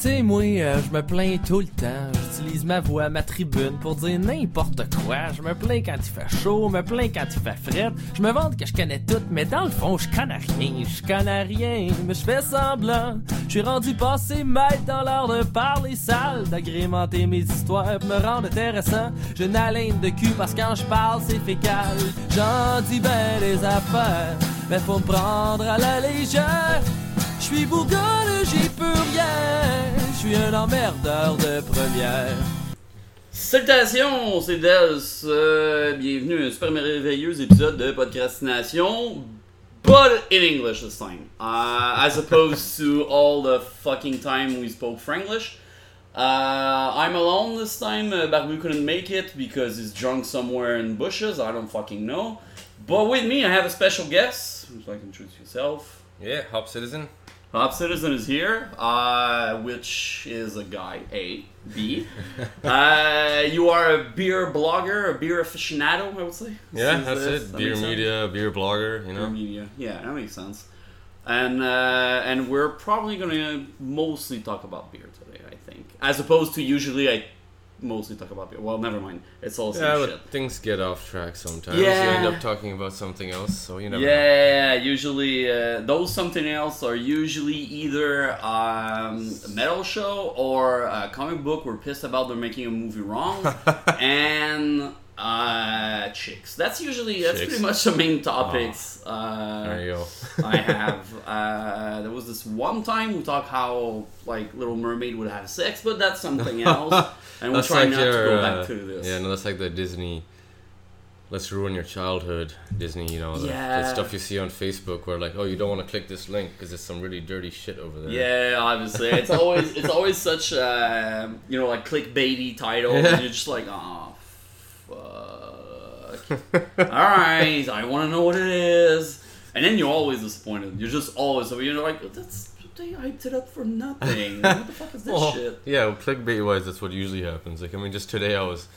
sais, moi, euh, je me plains tout le temps. J'utilise ma voix, ma tribune pour dire n'importe quoi. Je me plains quand il fait chaud, me plains quand il fait fret. Je me vante que je connais tout, mais dans le fond, je connais rien. Je connais rien, mais je fais semblant. Je suis rendu passé maître dans l'art de parler sale, d'agrémenter mes histoires me rendre intéressant. Une haleine de cul parce que quand je parle, c'est fécal. J'en dis ben des affaires, mais faut me prendre à la légère. Je suis bourgogne, j'y peux rien. Je suis un emmerdeur de première. Salutations, c'est Dez. Euh, bienvenue à un super merveilleux épisode de Podcastination, but in English this time. Uh, as opposed to all the fucking time we spoke Franglish. Uh, I'm alone this time. Uh, Barbu couldn't make it because he's drunk somewhere in bushes. I don't fucking know. But with me, I have a special guest. Would you like to introduce yourself? Yeah, Hop Citizen. Hop Citizen is here, uh, which is a guy, A. B. uh, you are a beer blogger, a beer aficionado, I would say. Yeah, Since that's this- it. that Beer makes sense? media, beer blogger, you know? Beer media. Yeah, that makes sense. And uh, and we're probably gonna mostly talk about beer today, I think, as opposed to usually I mostly talk about beer. Well, never mind. It's all Yeah, but shit. things get off track sometimes. Yeah. You end up talking about something else, so you never know. Yeah, usually uh, those something else are usually either um, a metal show or a comic book. We're pissed about they're making a movie wrong, and uh, chicks. That's usually that's Chicks. pretty much the main topics. Uh, There you go. I have. Uh, there was this one time we talked how like Little Mermaid would have sex, but that's something else, and we'll try like not to go uh, back to this. Yeah, no, that's like the Disney. Let's ruin your childhood, Disney. You know, the, Yeah. the stuff you see on Facebook where like, oh, you don't want to click this link because it's some really dirty shit over there. Yeah, obviously, it's always it's always such uh, you know like clickbaity titles, and you're just like, oh, fuck. All right, I want to know what it is, and then you're always disappointed. You're just always so you're like, that's they hyped it up for nothing. what the fuck is this Well, shit? yeah, well, clickbait wise, that's what usually happens. Like, I mean, just today I was,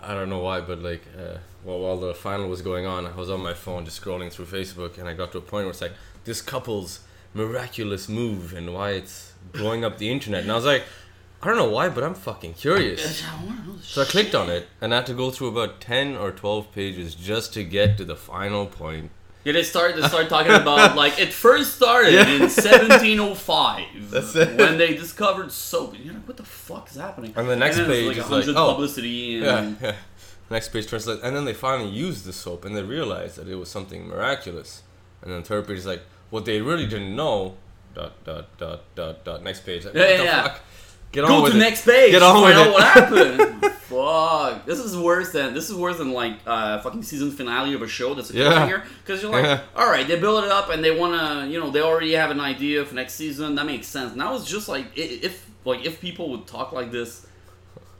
I don't know why, but like, uh, well, while the final was going on, I was on my phone just scrolling through Facebook, and I got to a point where it's like this couple's miraculous move and why it's blowing up the internet, and I was like, I don't know why, but I'm fucking curious. I want to know this So I clicked on it, and I had to go through about ten or twelve pages just to get to the final point. Yeah, they start they start talking about like it first started Yeah. in 1705 That's it. when they discovered soap. And you're like, what the fuck is happening? And the next then page it's like is like, 100 oh. publicity and Yeah, yeah. Next page translates, and then they finally used the soap, and they realized that it was something miraculous. And then third page is like, what they really didn't know. Dot dot dot dot dot. Next page. Like, Yeah, what yeah, the yeah. fuck? Get on go with to it. next page. Get on to with find out it. what happened. fuck, this is worse than this is worse than like uh, fucking season finale of a show that's a Yeah. cliffhanger. Because you're like, Yeah. all right, they build it up and they wanna, you know, they already have an idea for next season. That makes sense. Now it's just like if like if people would talk like this.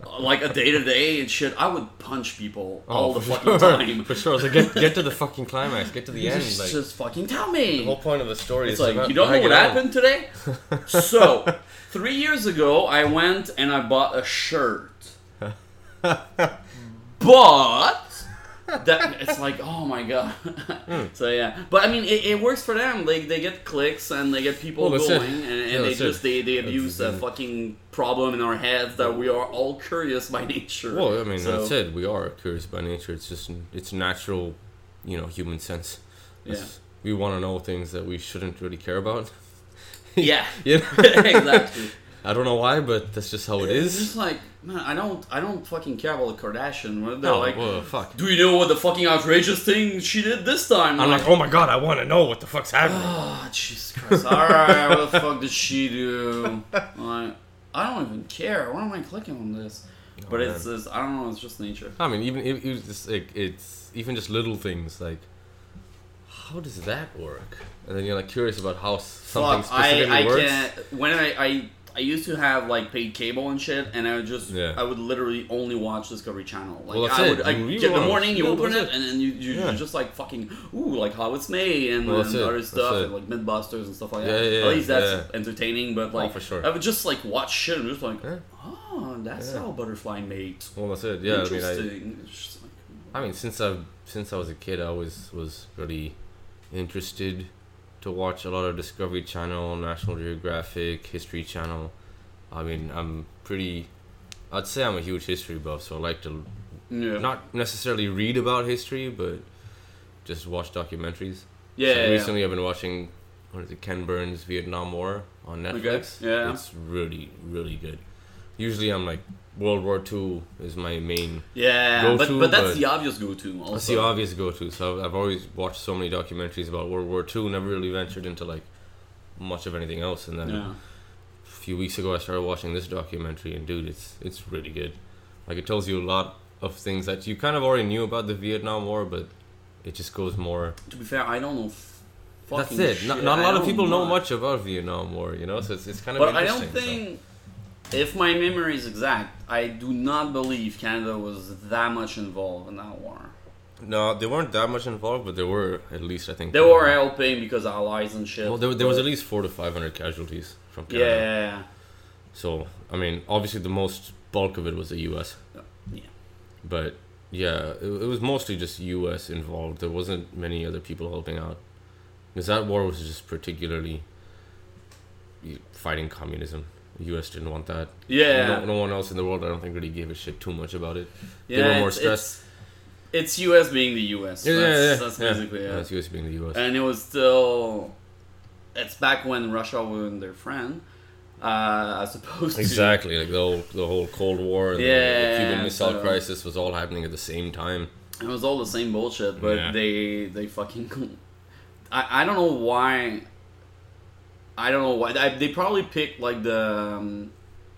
uh, Like a day to day and shit, I would punch people all the Oh, fucking sure. time. For sure. So get get to the fucking climax. Get to the end. just, Like just fucking tell me. the whole point of the story It's is like about you don't know what it out. happened today. so three years ago, I went and I bought a shirt, but that it's like oh my god. Hmm. so yeah, but I mean it, it works for them. They they get clicks and they get people Well, that's it. going, and, and Yeah, they just it. they they That's abuse the a fucking problem in our heads that we are all curious by nature. Well, I mean, So, that's it. We are curious by nature. It's just it's natural, you know, human sense. Yeah. We want to know things that we shouldn't really care about. Yeah, You know? exactly. I don't know why, but that's just how it It's just like man, I don't I don't fucking care about the Kardashian. They're No, like. fuck. Do you know what the fucking outrageous thing she did this time? I'm like, oh my god, I want to know what the fuck's happening. oh, Jesus Christ. Alright, what the fuck did she do? Like, I don't even care. Why am I clicking on this? Oh, but it's, man. it's, I don't know, it's just nature. I mean, even if it's just like it's even just little things like, how does that work? And then you're like curious about how something Fuck, specifically I works. can't. When I, I, I used to have like paid cable and shit, and I would just, Yeah. I would literally only watch Discovery Channel. Like, Well, I would, I, You get the morning, you open it, it. and then you, you, Yeah. you're just like fucking, ooh, like how it's made, and, Well, and it. other stuff, and like Mythbusters and stuff like Yeah, that. yeah, At least that's entertaining, but oh, like, oh, for sure. I would just like watch shit and just like, oh, that's how butterfly made. Well, that's it. Yeah, I mean, I, Interesting. Like, I mean, since I since I was a kid, I always was really interested to watch a lot of Discovery Channel, National Geographic, History Channel, I mean, I'm pretty. I'd say I'm a huge history buff, so I like to Yeah. not necessarily read about history, but just watch documentaries. yeah. So yeah, yeah. recently, I've been watching what is it, Ken Burns' Vietnam War on Netflix. yeah. it's really really good. Usually, I'm like World War Two is my main. Yeah, go but but that's but- the obvious go-to. Also. That's the obvious go-to. So I've, always watched so many documentaries about World War Two. Never really ventured into like much of anything else, and then Yeah. a few weeks ago I started watching this documentary, and dude, it's it's really good. Like it tells you a lot of things that you kind of already knew about the Vietnam War, but it just goes more. To be fair, I don't know. f- That's it. Not, not a lot of people know much. about Vietnam War, you know. So it's, it's kind of. But I don't interesting, so- think, if my memory is exact, I do not believe Canada was that much involved in that war. No, they weren't that much involved, but there were at least I think. They were uh, helping because allies and shit. Well, there, there was at least four to five hundred casualties from Canada. yeah, yeah. So I mean, obviously the most bulk of it was the U.S. Yeah. But yeah, it, it was mostly just U.S. involved. There wasn't many other people helping out because that war was just particularly fighting communism. The U.S. didn't want that. Yeah, No, no one else in the world, I don't think, really gave a shit too much about it. yeah. they were more it's, stressed. It's, it's U.S. being the U.S. Yeah, that's, yeah, yeah. that's basically Yeah, it. it's U.S. being the U.S. And it was still. It's back when Russia was their friend, uh, as opposed to Exactly, like the whole the whole Cold War and the- the, Yeah, Cuban Missile so- Crisis was all happening at the same time. It was all the same bullshit, but Yeah. they they fucking. I, I don't know why. I don't know why I, they probably picked like the um,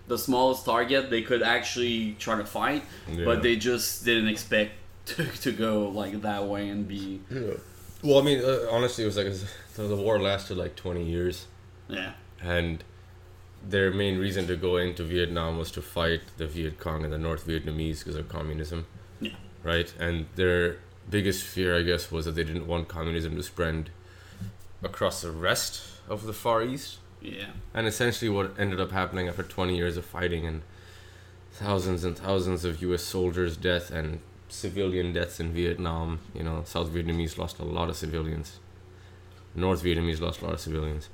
the smallest target they could actually try to fight, Yeah. but they just didn't expect to, to go like that way and be Well, I mean, uh, honestly, it was like so the war lasted like twenty years, yeah and their main reason to go into Vietnam was to fight the Viet Cong and the North Vietnamese because of communism. Yeah. Right, and their biggest fear, I guess, was that they didn't want communism to spread across the rest of the Far East. yeah And essentially, what ended up happening after 20 years of fighting and thousands and thousands of U.S. soldiers' death and civilian deaths in Vietnam, you know, South Vietnamese lost a lot of civilians. North Vietnamese lost a lot of civilians.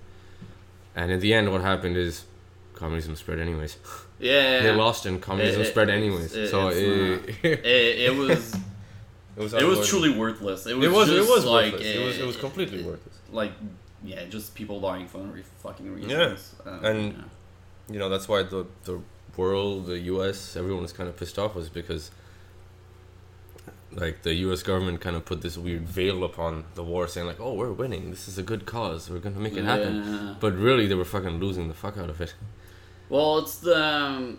And in the end, what happened is communism spread anyways. yeah. They lost and communism It- it- spread anyways. it- so it, was it was it was truly worthless. It was it was just it was like worthless. it was it was completely worthless. like yeah, just people dying for no re- fucking reasons. Yeah. Uh, And- yeah. you know that's why the the world, the U.S., everyone was kind of pissed off was because like the U.S. government kind of put this weird veil upon the war, saying like, "Oh, we're winning. This is a good cause. We're gonna make it happen." But really, they were fucking losing the fuck out of it. Well, it's the um,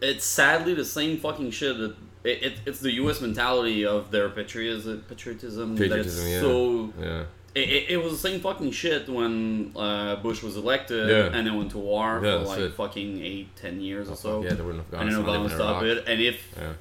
it's sadly the same fucking shit that it, it it's the U.S. mentality of their patriotism patriotism, Patriotism, it's yeah. so Yeah, it, it, it was the same fucking shit when uh, Bush was elected Yeah. and then went to war Yeah, for like it. fucking eight ten years or so. yeah, they were in and Afghanistan. then Obama stopped it. And if Yeah,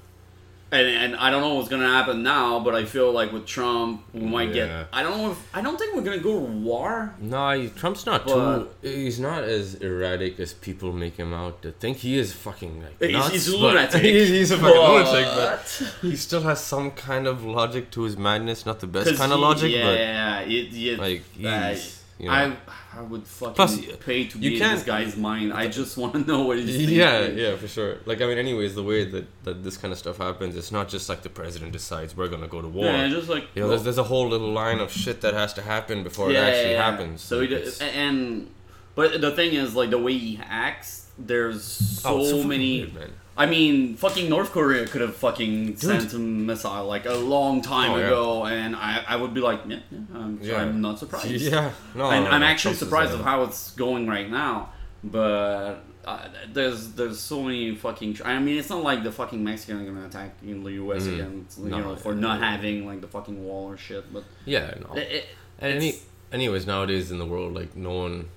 and, and I don't know what's gonna happen now, but I feel like with Trump, we might Yeah. get. I don't know if I don't think we're gonna go to war. no, he- Trump's not But- too. He's not as erratic as people make him out to think. He is fucking like He's, nuts, he's a but- lunatic. he's, he's a fucking but- lunatic, but he still has some kind of logic to his madness. Not the best kind of logic, yeah, but yeah, it, yeah, like uh, he's you know. I I would fucking Plus, pay to be in this guy's mind. I just want to know what he's thinking. yeah, yeah, for sure. Like I mean, anyways, the way that, that this kind of stuff happens, it's not just like the president decides we're gonna go to war. Yeah, just like you know, there's, there's a whole little line of shit that has to happen before it actually yeah. happens. So he Like, it's- and but the thing is, like the way he acts, there's oh, so, oh, fucking many. weird, man. I mean, fucking North Korea could have fucking sent a missile like a long time Oh, yeah. ago, and I, I would be like, yeah, yeah, I'm, Yeah. I'm not surprised. Yeah, no, and no, I'm no, actually surprised of how it's going right now. But uh, there's there's so many fucking. I mean, it's not like the fucking Mexican are gonna attack in the U.S. Mhm. again, you No, know, for not having like the fucking wall or shit. But Yeah, no. it, it, And any, anyways, nowadays in the world, like no one,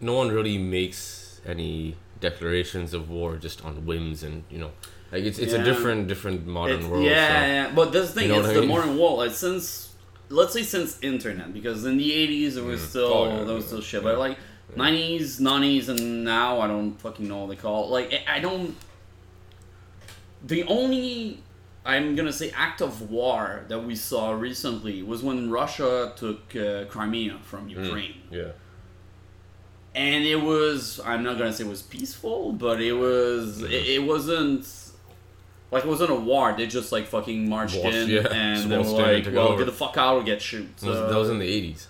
no one really makes any declarations of war just on whims, and you know, like it's it's Yeah. a different different modern It's- world. Yeah, so- yeah, but this thing You know is what I the mean? modern world. Like since let's say since internet, because in the eighties there was Mm. still Oh, yeah, there was yeah, still shit, but like nineties, nineties, and now I don't fucking know what they call. It. Like I- don't. The only I'm gonna say act of war that we saw recently was when Russia took uh, Crimea from Mm. Ukraine, Yeah. And it was I'm not gonna say it was peaceful, but it was it, it wasn't like it wasn't a war. They just like fucking marched in yeah. and they were like, "Well, over. get the fuck out or get shoot." So, Was- that was in the eighties,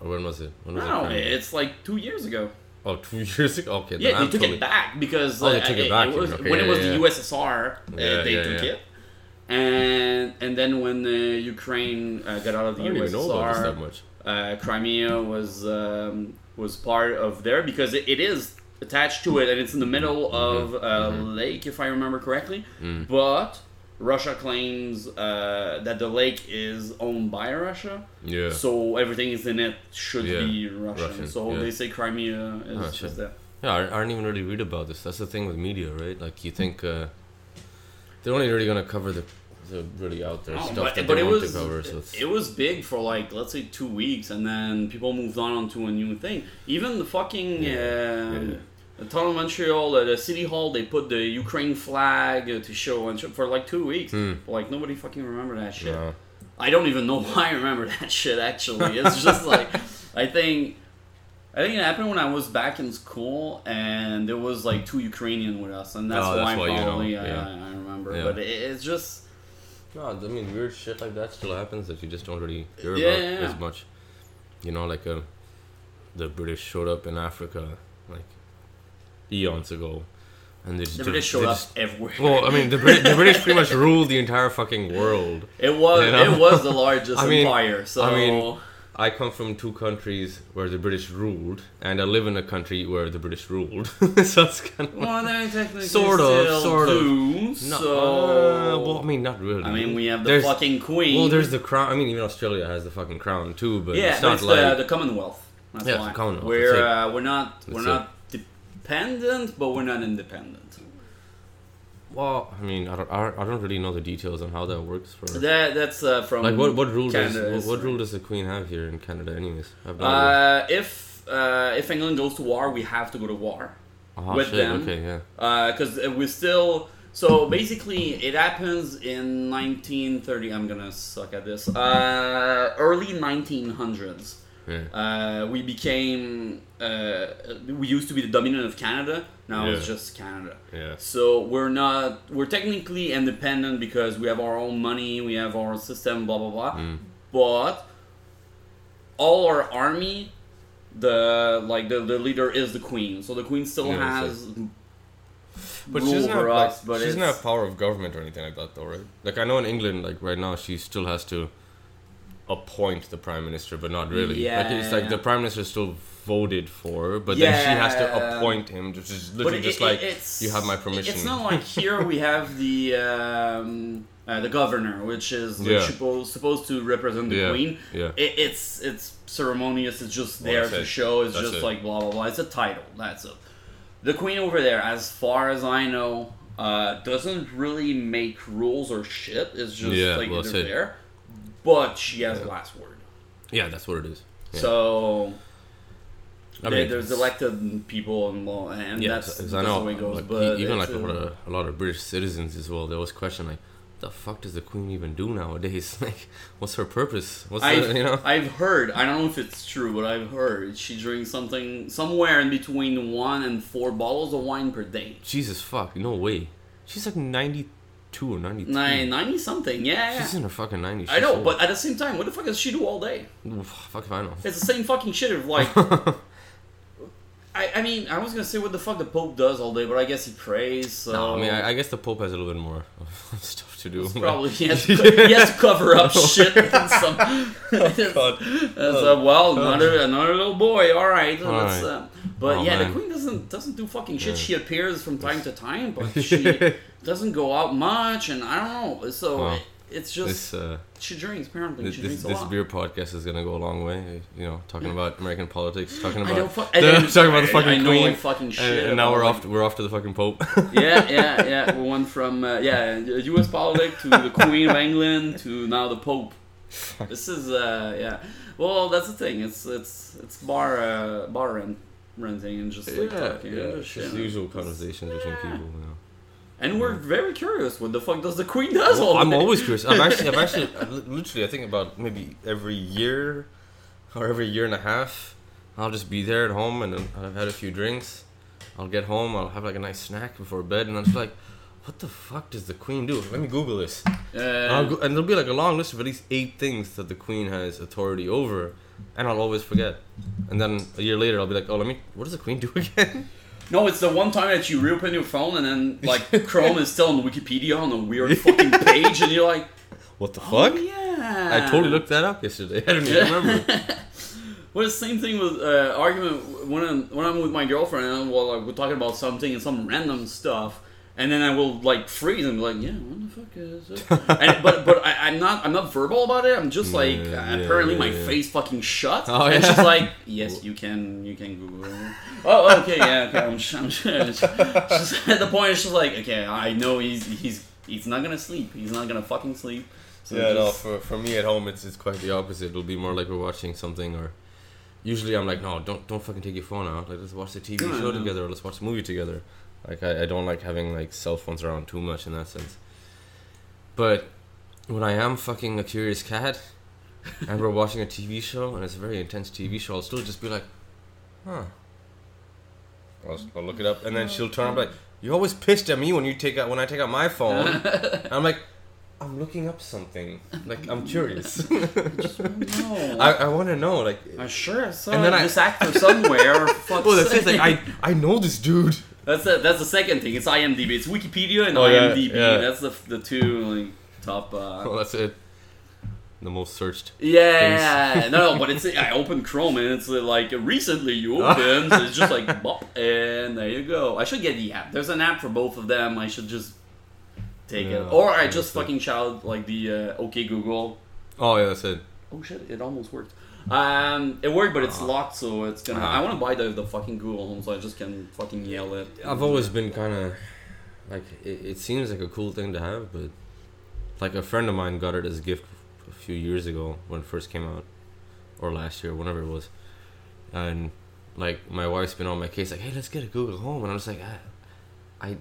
or when was it? When was no, it? It's like two years ago. oh, two years ago. Okay, Yeah, they I'm took totally- it back because Oh, they took it back, was, okay, when it was yeah. the USSR, uh, they yeah, took yeah. it, and and then when the Ukraine uh, got out of the I don't know that USSR, much. uh, Crimea was um, was part of there because it, it is attached to it and it's in the middle of a lake, if I remember correctly. Mm. But Russia claims uh, that the lake is owned by Russia, Yeah. so everything is in it should Yeah, be Russian. Russian, so yeah. they say Crimea is, shit. is there. Yeah, I, I didn't even really read about this. That's the thing with media, right? Like you think uh, they're only really gonna cover the, the really out there stuff but, that but they it want was to cover. So it's, it was big for like let's say two weeks, and then people moved on onto a new thing. Even the fucking Yeah, uh, yeah. the town of Montreal, uh, the city hall, they put the Ukraine flag uh, to show and sh- for like two weeks. Hmm. Like nobody fucking remember that shit. no. I don't even know why I remember that shit. Actually, it's just like I think. I think it happened when I was back in school, and there was like two Ukrainian with us, and that's Oh, why that's why you know, probably I, yeah. I remember. Yeah. But it, it's just No, I mean weird shit like that still happens that you just don't really hear Yeah, about yeah, yeah. as much. You know, like uh, the British showed up in Africa like eons ago, and they just the British showed up everywhere. Well, I mean, the, Brit- the British pretty much ruled the entire fucking world. It was You know? it was the largest I mean- empire. So I mean, I come from two countries where the British ruled, and I live in a country where the British ruled. so it's kind of well, they're technically Sort of, still sort of. do, no, so uh, well, I mean, not really. I mean, we have the There's- fucking queen. Well, there's the crown. I mean, even Australia has the fucking crown too, but yeah, it's but not it's like the, the Commonwealth. That's Yeah, why the Commonwealth, we're uh, we're not we're That's not dependent, but we're not independent. Well, I mean, I don't, I don't really know the details on how that works for. That that's uh, from like, what what rule does what, what rule does the Queen have here in Canada, anyways? Uh, if uh, if England goes to war, we have to go to war. Oh, with shit, them. Okay, yeah. because uh, we're still so basically it happens in 1930 i'm gonna suck at this uh, early 1900s Yeah. uh, we became uh, we used to be the dominion of canada now it's just canada Yeah. so we're not we're technically independent because we have our own money we have our system blah blah blah Mm. but all our army the like the, the leader is the queen so the queen still Yeah, so- has But she's doesn't have like, us, but she doesn't have power of government or anything like that, though, right? Like I know in England, like right now, she still has to appoint the prime minister, but not really. like it's like Yeah. the prime minister is still voted for, but then she has to appoint him, which is literally it- just it- like you have my permission. It's not like here we have the um, uh, the governor, which is Yeah. supposed supposed to represent the Yeah, queen. yeah. It, it's it's ceremonious. It's just there to show. It's That's just like blah blah blah. It's a title. That's it. The queen over there, as far as I know, uh, doesn't really make rules or shit. It's just Yeah, like well they're there, but she has last word. yeah, that's what it is. Yeah. So I mean, there's elected people and law, and yeah, that's, that's I know, the way it goes. like, but even like a lot, of, a lot of British citizens as well, they always question like, the fuck does the queen even do nowadays? Like, what's her purpose? What's I've, the, you know? I've heard, I don't know if it's true, but I've heard she drinks something somewhere in between one and four bottles of wine per day. Jesus fuck, no way. She's like ninety two or ninety three. Nine, 90 something, yeah. She's in her fucking nineties. I know, but at the same time, what the fuck does she do all day? fuck if I know. It's the same fucking shit of like. I, I mean, I was gonna say what the fuck the Pope does all day, but I guess he prays. So No, I mean, I, I guess the Pope has a little bit more stuff to do. It's probably he has, to, co- he has to cover up shit. in some, Oh, God. It's, uh, well, another another little boy. All right, All. Uh, but Oh, yeah, man. the queen doesn't doesn't do fucking shit. Yeah. She appears from time to time, but she doesn't go out much, and I don't know. So it's just This uh, she drinks. Apparently, this, she this, drinks a this beer podcast is gonna go a long way. You know, talking about American politics, talking I don't about fu- the- talking about the fucking I queen, fucking shit. and, and now we're off. To, we're off to the fucking Pope. yeah, yeah, yeah. We went from uh, yeah, U.S. politics to the Queen of England to now the Pope. This is uh, yeah. Well, that's the thing. It's it's it's bar uh, bar rent, renting and just like talking. and it's just, just know, usual conversations between people. You know. And we're very curious. What the fuck does the Queen does all Well, I'm day? always curious. I've actually, I've actually, literally, I think about maybe every year or every year and a half, I'll just be there at home and I've had a few drinks. I'll get home. I'll have like a nice snack before bed, and I'm just like, what the fuck does the Queen do? Let me Google this. Uh, I'll go, and there'll be like a long list of at least eight things that the Queen has authority over, and I'll always forget. And then a year later, I'll be like, oh, let me. What does the Queen do again? No, it's the one time that you reopen your phone and then like Chrome is still on Wikipedia on a weird fucking page, and you're like, What the oh, fuck? yeah. I totally looked that up yesterday. I don't even remember. Well, the same thing with uh, argument when I'm when I'm with my girlfriend and well, like, we're talking about something and some random stuff, and then I will like freeze and be like, yeah, what the fuck is it? and, but but I, I'm not I'm not verbal about it. I'm just like Yeah, apparently yeah, my yeah. face fucking shut, Oh, and she's like, yes, you can you can Google oh, oh, okay, yeah, okay. I'm, I'm she's, at the point, she's like, okay, I know he's he's he's not gonna sleep. He's not gonna fucking sleep. So yeah, no. For, for me at home, it's it's quite the opposite. It'll be more like we're watching something, or usually I'm like, no, don't don't fucking take your phone out. Like let's watch the TV show together. Or let's watch a movie together. Like I, I don't like having like cell phones around too much in that sense. But when I am fucking a curious cat, and we're watching a TV show and it's a very intense TV show, I'll still just be like, huh. I'll, I'll look it up, and then she'll turn up like, "You always pissed at me when you take out when I take out my phone." And I'm like, I'm looking up something. Like I'm curious. no. I, I want to know. Like, I'm sure saw And then I- this actor somewhere. oh, fuck's that's it. Like. I I know this dude. That's the, that's the second thing. It's IMDb. It's Wikipedia and Oh, IMDb. yeah. That's the the two like top. Uh, Oh, that's it. The most searched. yeah, no, no, but it's I opened Chrome and it's like recently you opened. so it's just like bop, and there you go. I should get the app. There's an app for both of them. I should just take Yeah, it, or I just fucking shout like the uh, OK Google. Oh yeah, that's it. Oh shit! It almost worked. Um, it worked, but it's Ah. locked, so it's gonna. Ah. I want to buy the, the fucking Google Home, so I just can fucking yell it. I've always been kind of like it, it seems like a cool thing to have, but like a friend of mine got it as a gift a few years ago when it first came out, or last year, whenever it was, and like my wife's been on my case like, hey, let's get a Google Home, and I'm just like, I, I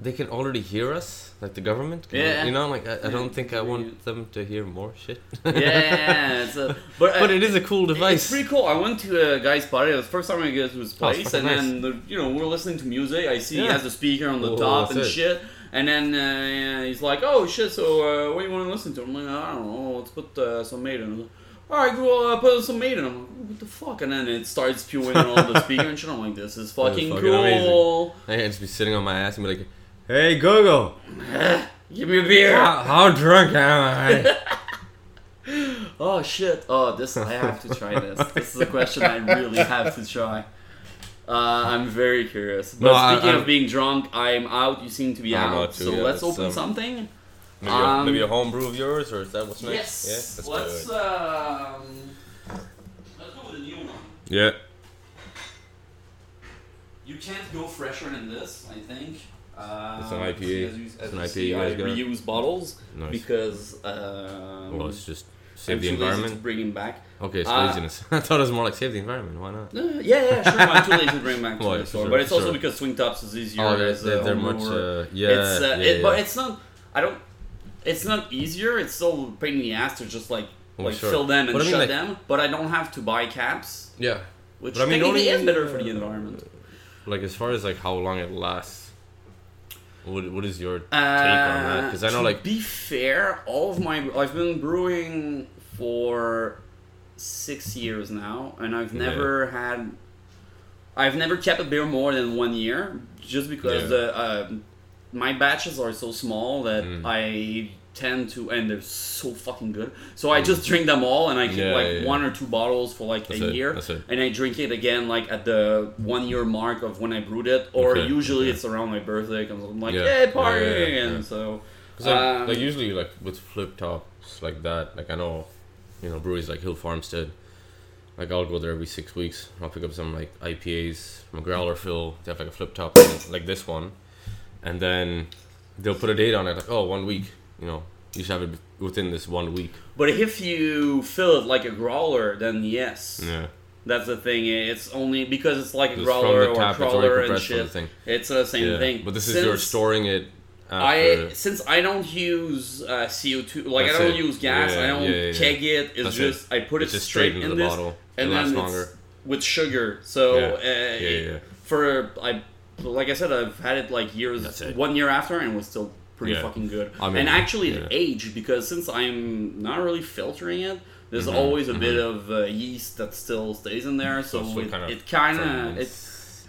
they can already hear us, like the government. Can, Yeah. You know, like I, I don't think I want them to hear more shit. yeah, it's a, but, uh, but it is a cool device. It's pretty cool. I went to a guy's party. It was the first time I get to his Oh, place, fucking and then the, you know we're listening to music. I see he has a speaker on the Oh, top and it. shit. And then uh, he's like, "Oh shit! So uh, what do you want to listen to?" I'm like, "I don't know. Let's put uh, some Maiden." Like, All right, cool. Uh, put some Maiden. I'm like, "What the fuck?" And then it starts spewing on the speaker and shit. I'm like, "This is fucking, fucking cool." I can just be sitting on my ass and be like, "Hey Google, Give me a beer. how, how drunk am I?" Oh shit! Oh, this I have to try this. This is a question I really have to try. Uh, I'm very curious. But No, speaking I'm- of being drunk, I'm out. You seem to be I'm out. out too, so yeah, let's open um, something. Maybe, Um, a, maybe a home brew of yours, or is that what's next? Yes. Yeah, let's let's do it. um. Let's go with a new one. Yeah. You can't go fresher than this, I think. Uh, It's an IPA. As It's an IPA see, I reuse bottles Nice. because um, well, it's just I'm save the too environment. bring him back. Okay, it's Uh, laziness. I thought it was more like save the environment. Why not? Uh, yeah, yeah, sure. I'm too lazy to bring back to Well, the store, sure, but it's for also because swing tops is easier. Oh, they're, as they're, they're much. Uh, yeah, it's, uh, yeah, it, yeah. but it's not. I don't. It's not easier. It's still a pain in the ass to just like Well, like sure. fill them and But I mean, shut like- them. But I don't have to buy caps, yeah. which But I mean, technically only- is better for the environment. Like as far as like how long it lasts. What what is your take Uh, on that? Because I know to like be fair, all of my I've been brewing for six years now, and I've Yeah. never had. I've never kept a beer more than one year, just because Yeah. the uh, my batches are so small that Mm. I tend to, and they're so fucking good. So I just drink them all, and I keep Yeah, like yeah, yeah. one or two bottles for like That's a it, year, and I drink it again like at the one year mark of when I brewed it, or Okay, usually it's around my birthday because I'm like, Yeah, hey party, and so. 'Cause, like, Um, like usually like with flip tops like that, like I know, you know, breweries like Hill Farmstead, like I'll go there every six weeks. I'll pick up some like IPAs from a growler fill. They have like a flip top like this one, and then they'll put a date on it, like oh one week. You know, you should have it within this one week. But if you fill it like a growler, then yes. Yeah, That's the thing. It's only because it's like a growler or tap, crowler and the shit. It's the same yeah. thing. But this is Since you're storing it. I since I don't use uh, CO two, like That's I don't it. use gas. Yeah, I don't yeah, keg it. It's That's just I put it's it just straight, in the this, bottle. and it then longer. with sugar. So uh, Yeah, yeah. for I like I said, I've had it like years, one year after, and it was still pretty Yeah. fucking good. I mean, and actually, it yeah. aged because since I'm not really filtering it, there's Mhm, always a bit of uh, yeast that still stays in there. So, So it, kind of it kind of ferments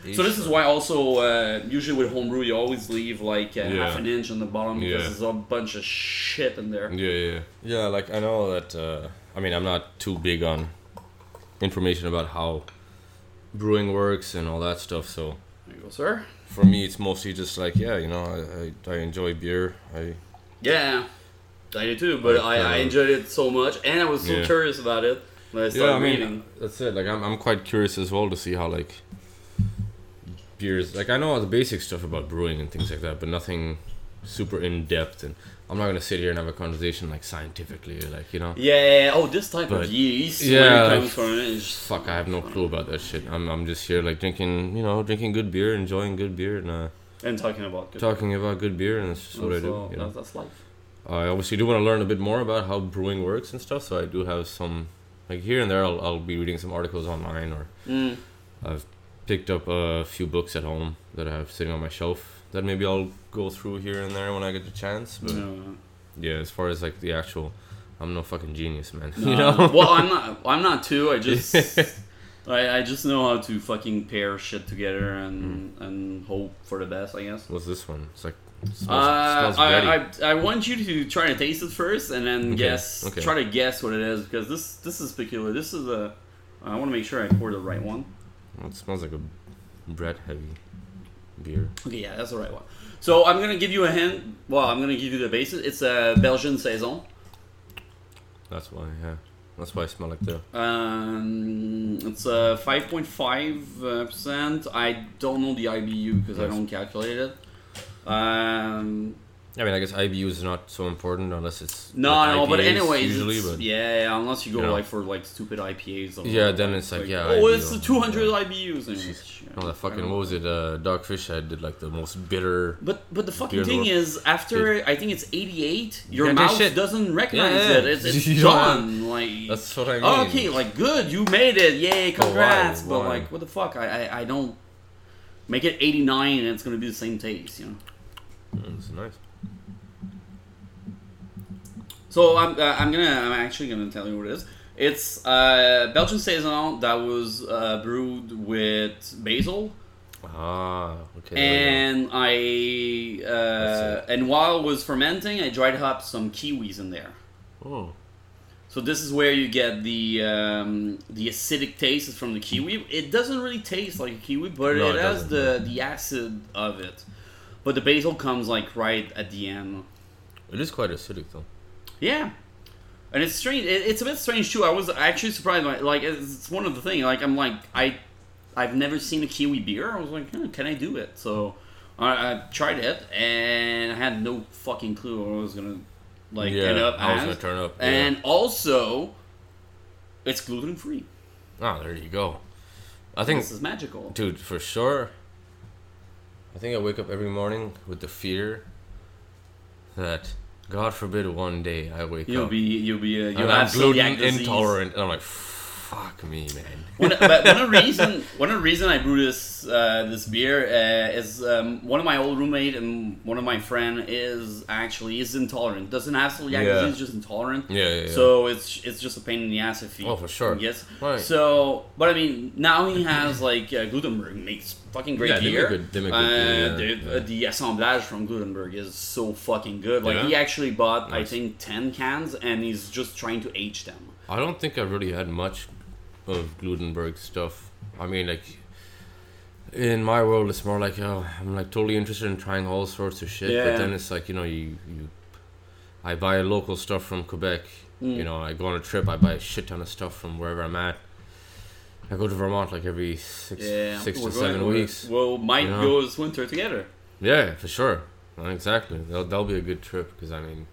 it. So this is why also uh, usually with homebrew you always leave like uh, Yeah. half an inch on the bottom because Yeah. there's a bunch of shit in there. Yeah, yeah, yeah. Like I know that. Uh, I mean, I'm not too big on information about how brewing works and all that stuff. So Sir. for me, it's mostly just like, yeah, you know, I, I, I enjoy beer. I Yeah, I do too. But Like, I, I uh, enjoyed it so much, and I was so Yeah. curious about it when I started yeah, I mean, reading. that's it. Like I'm, I'm quite curious as well to see how like beers. Like I know all the basic stuff about brewing and things like that, but nothing super in depth. And I'm not gonna sit here and have a conversation like scientifically, like you know. Yeah. Oh, this type of yeast. yeah, like, from is Fuck, I have no clue about that shit. I'm, I'm just here like drinking, you know, drinking good beer, enjoying good beer, and uh, and talking about good. talking about good beer, and that's just what I do. You know? that's, that's life. I obviously do want to learn a bit more about how brewing works and stuff, so I do have some, like here and there, I'll, I'll be reading some articles online, or Mm. I've picked up a few books at home that I have sitting on my shelf that maybe I'll go through here and there when I get the chance. But No. yeah, as far as like the actual, I'm no fucking genius, man. No, you know? well, I'm not. I'm not too. I just. I, I just know how to fucking pair shit together and Hmm. and hope for the best. I guess. What's this one? It's like smells, Uh, smells. I, I, I want you to try to taste it first and then Okay, guess okay. try to guess what it is because this this is peculiar. This is a I want to make sure I pour the right one. Well, it smells like a bread heavy beer. Okay, yeah, that's the right one. So I'm gonna give you a hint. Well, I'm gonna give you the basis. It's a Belgian saison. That's why, yeah. That's why I smell like the. Um, it's a 5.5 percent. I don't know the IBU because I don't calculate it. Um, I mean, I guess IBU is not so important unless it's. no, like no, but IPAs anyways, usually, but yeah, yeah, unless you go you know. like for like stupid IPAs. Or Yeah, then it's like, yeah, oh, it's the 200 IBUs. And it's- no, that fucking what was it? Uh, Dogfish Head did like the most bitter. But but the fucking thing is, after I think it's 88, your can't mouth shit. doesn't recognize Yeah, yeah. it. It's, it's done. Like That's what I mean. Oh, okay, like good, you made it, yay, But why? congrats. But Why? like, what the fuck? I, I I don't make it 89 and it's gonna be the same taste, you know. Mm, It's nice. So I'm uh, I'm gonna I'm actually gonna tell you what it is. It's uh, Belgian saison that was uh, brewed with basil, Ah, okay. and I uh, and while it was fermenting, I dried up some kiwis in there. Oh, So this is where you get the um, the acidic taste from the kiwi. It doesn't really taste like a kiwi, but No, it, it has the the acid of it. But the basil comes like right at the end. it is quite acidic though. Yeah, and it's strange. It, it's a bit strange too. I was actually surprised. By, like it's one of the things. Like I'm like I, I've never seen a kiwi beer. I was like, hmm, can I do it? So I, I tried it, and I had no fucking clue what I was gonna like yeah, end up I was as. gonna turn up. yeah. And also, it's gluten free. ah, there you go. I think, This is magical. dude, for sure. I think I wake up every morning with the fear that, God forbid, one day I wake up You'll be you'll be uh, you'll have gluten intolerant, and I'm like, fuck me, man. One, but one of the reason one of the reason I brew this uh, this beer uh, is um, one of my old roommate and one of my friend is actually is intolerant. Doesn't have celiac Yeah. disease, just intolerant. Yeah, yeah, yeah. So it's it's just a pain in the ass if he. Oh, for sure. Yes. Right. So, but I mean, now he has like uh, Glutenberg makes fucking great Yeah, they make beer. good- they make good uh, beer, the, yeah, yeah. the assemblage from Glutenberg is so fucking good. Like he actually bought, I think, ten cans, and he's just trying to age them. I don't think I've really had much of Glutenberg stuff. I mean, like, in my world, it's more like, oh, I'm like totally interested in trying all sorts of shit. Yeah. But then it's like, you know, you, you I buy local stuff from Quebec. Mm. You know, I go on a trip, I buy a shit ton of stuff from wherever I'm at. I go to Vermont like every six, Yeah, six we're to going- seven weeks. Well, might You know? go this winter together. Yeah, for sure. Exactly. That'll, that'll be a good trip because, I mean,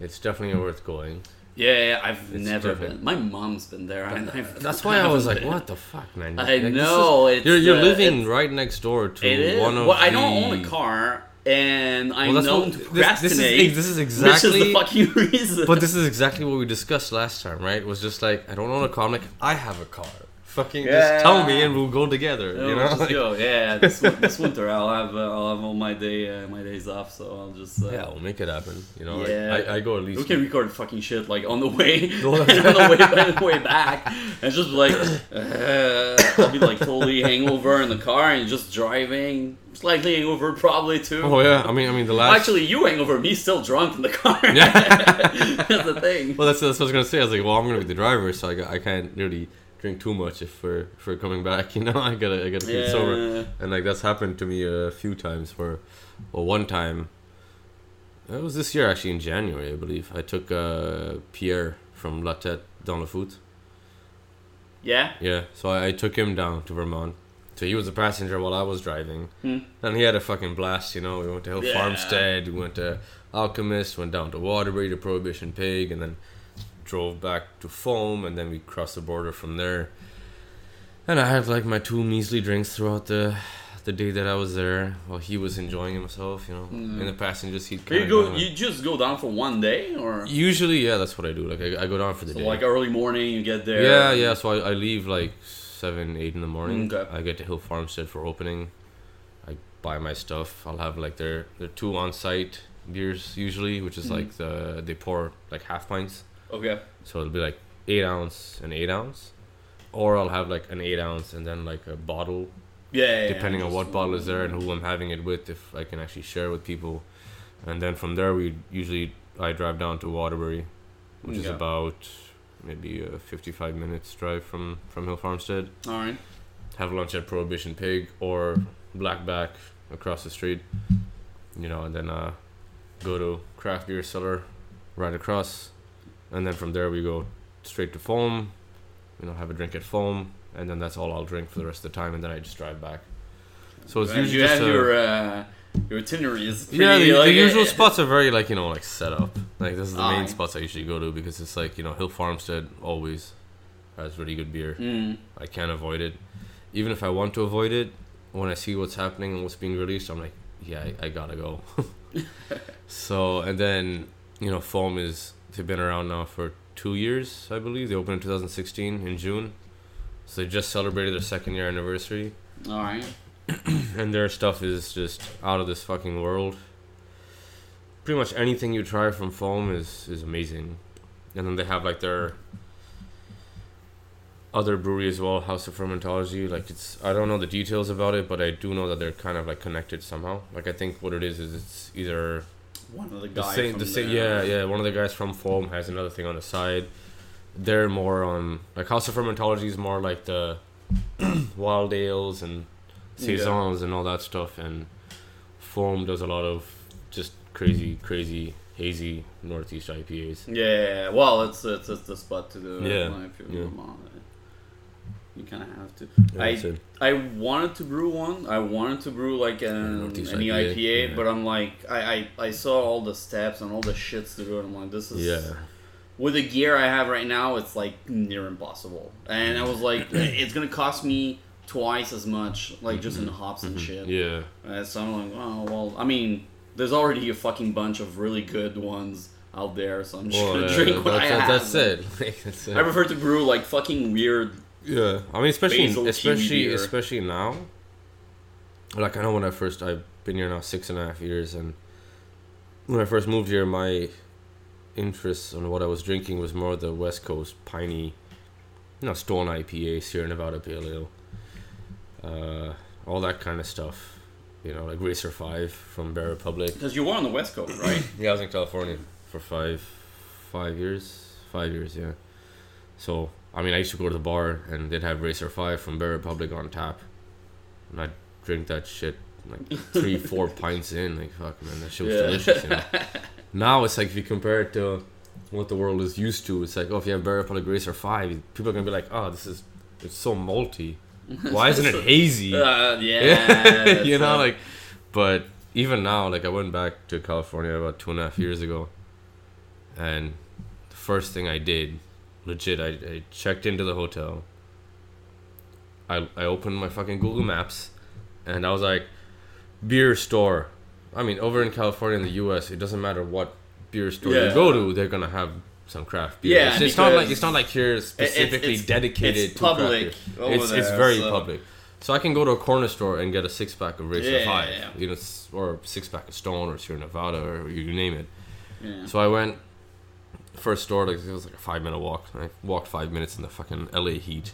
it's definitely worth going. Yeah, I've It's never different. been. My mom's been there. and I've, That's why I was like, haven't what the fuck, man? I Like, this is- know. it's, You're, you're uh, living it's- right next door to It is. one of Well, I don't own a car, and I'm that's known what- to this- procrastinate. This, is, this is is the exactly. fucking reason. but this is exactly what we discussed last time, right? It was just like I don't own a car. I'm like I have a car. Fucking Yeah. just tell me and we'll go together. Oh, you know, just Like, go. Yeah, this, this winter I'll have uh, I'll have all my day uh, my days off, so I'll just uh, yeah, we'll make it happen. You know, like, Yeah. I, I go at least. We can record fucking shit like on the way, on. on the way, on the way back, and just like uh, I'll be like totally hangover in the car and just driving, slightly hangover probably too. Oh yeah, I mean, I mean the last. Actually, you hangover, me still drunk in the car. Yeah. that's the thing. well, that's, that's what I was gonna say. I was like, well, I'm gonna be the driver, so I, got- I can't really drink too much if we're if we're coming back. You know, I gotta I gotta keep sober. And like that's happened to me a few times. Where, well, one time, it was this year actually in January, I believe. I took uh, Pierre from La Tête dans le Foot. Yeah. Yeah, so I, I took him down to Vermont. So he was a passenger while I was driving, Hmm. and he had a fucking blast. You know, we went to Hill Yeah. Farmstead, we went to Alchemist, went down to Waterbury to Prohibition Pig, and then drove back to Foam, and then we crossed the border from there. And I had like my two measly drinks throughout the the day that I was there, while he was enjoying himself. You know, Mm. in the passenger seat. You go. You just go down for one day, or Usually, yeah, that's what I do. Like I, I go down for the so day. like early morning you get there. Yeah, yeah. So I, I leave like seven, eight in the morning. Okay. I get to Hill Farmstead for opening. I buy my stuff. I'll have like their their two on site beers usually, which is Mhm. like the they pour like half pints. Okay. So it'll be like eight ounce and eight ounce, or I'll have like an eight ounce and then like a bottle, Yeah. yeah, yeah, depending on what bottle is there and who I'm having it with, if I can actually share with people. And then from there, we usually I drive down to Waterbury, which is about maybe a 55 minutes drive from from Hill Farmstead. All right. Have lunch at Prohibition Pig or Blackback across the street, you know, and then uh, go to craft beer cellar right across, and then from there we go straight to Foam, you know, have a drink at Foam, and then that's all I'll drink for the rest of the time, and then I just drive back. So it's And usually you just have a- your uh, your itinerary is pretty, yeah, the, like, the usual uh, spots are very like you know like set up. Like this is the main Aye. spots I usually go to because it's like you know Hill Farmstead always has really good beer. Mm. I can't avoid it. Even if I want to avoid it, when I see what's happening and what's being released, I'm like, yeah, I, I gotta go. so and then you know Foam is they've been around now for two years, I believe. They opened in 2016 in June, so they just celebrated their second year anniversary All right. and their stuff is just out of this fucking world. Pretty much anything you try from foam is is amazing, and then they have like their other brewery as well, House of Fermentology. Like it's I don't know the details about it, but I do know that they're kind of like connected somehow. Like I think what it is is it's either One of the the guys. same, from the same, yeah, yeah. One of the guys from Foam has another thing on the side. They're more on like House of Fermentology is more like the wild ales and saisons and all that stuff, and Foam does a lot of just crazy, crazy hazy northeast IPAs. Yeah. Well, it's it's, it's the spot to do. it, Yeah, like, If you yeah. You kind of have to. Yeah, I it. I wanted to brew one. I wanted to brew like an NE IPA, IPA, yeah. but I'm like I, I I saw all the steps and all the shits to do and I'm like this is yeah, with the gear I have right now, it's like near impossible. And I was like, it's gonna cost me twice as much, like just in hops and shit. yeah. Uh, so I'm like, oh well. I mean, there's already a fucking bunch of really good ones out there, so I'm just Well, gonna uh, drink what I have. that's it. That's it. I prefer to brew like fucking weird. Yeah, I mean, especially Basil kiwi especially beer. especially now. Like I know when I first I've been here now six and a half years, and when I first moved here, my interest on what I was drinking was more the West Coast piney, you know, Stone IPA, Sierra Nevada Pale Ale, uh, all that kind of stuff. You know, like Racer Five from Bear Republic. Because you were on the West Coast, right? Yeah, I was in California for five, five years, five years, yeah. So I mean, I used to go to the bar and they'd have Racer Five from Bear Republic on tap, and I'd drink that shit like three, four pints in. Like fuck, man, that shit was Yeah. delicious. You know? Now it's like if you compare it to what the world is used to, it's like oh, if you have Bear Republic Racer Five, people are gonna be like, oh, this is it's so malty. Why isn't it hazy? Uh, yeah. you know, like, but even now, like, I went back to California about two and a half years ago, and the first thing I did, legit, I, I checked into the hotel. I I opened my fucking Google Maps, and I was like, beer store. I mean, over in California in the U.S., it doesn't matter what beer store Yeah. you go to, they're gonna have some craft beer. Yeah, it's, it's not like it's not like here specifically it's- dedicated it's to public craft beer. It's it's very so- public. So I can go to a corner store and get a six pack of Racer Yeah, Five, yeah, yeah. you know, or six pack of Stone or Sierra Nevada or you name it. So I went first store like it was like a five minute walk. I walked five minutes in the fucking LA heat.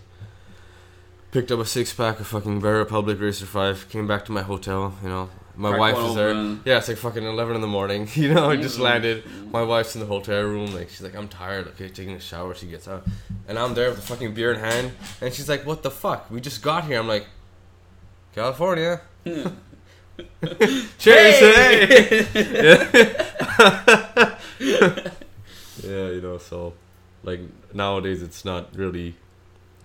Picked up a six pack of fucking Bear Republic Racer Five. Came back to my hotel. You know, my Crack wife is there. open. Yeah, it's like fucking eleven in the morning. You know, I just Mm. landed. My wife's in the hotel room. Like she's like, I'm tired. Okay, taking a shower. She gets out, and I'm there with the fucking beer in hand. And she's like, What the fuck? We just got here. I'm like, California. Cheers, hey! yeah. Yeah, you know, so like nowadays it's not really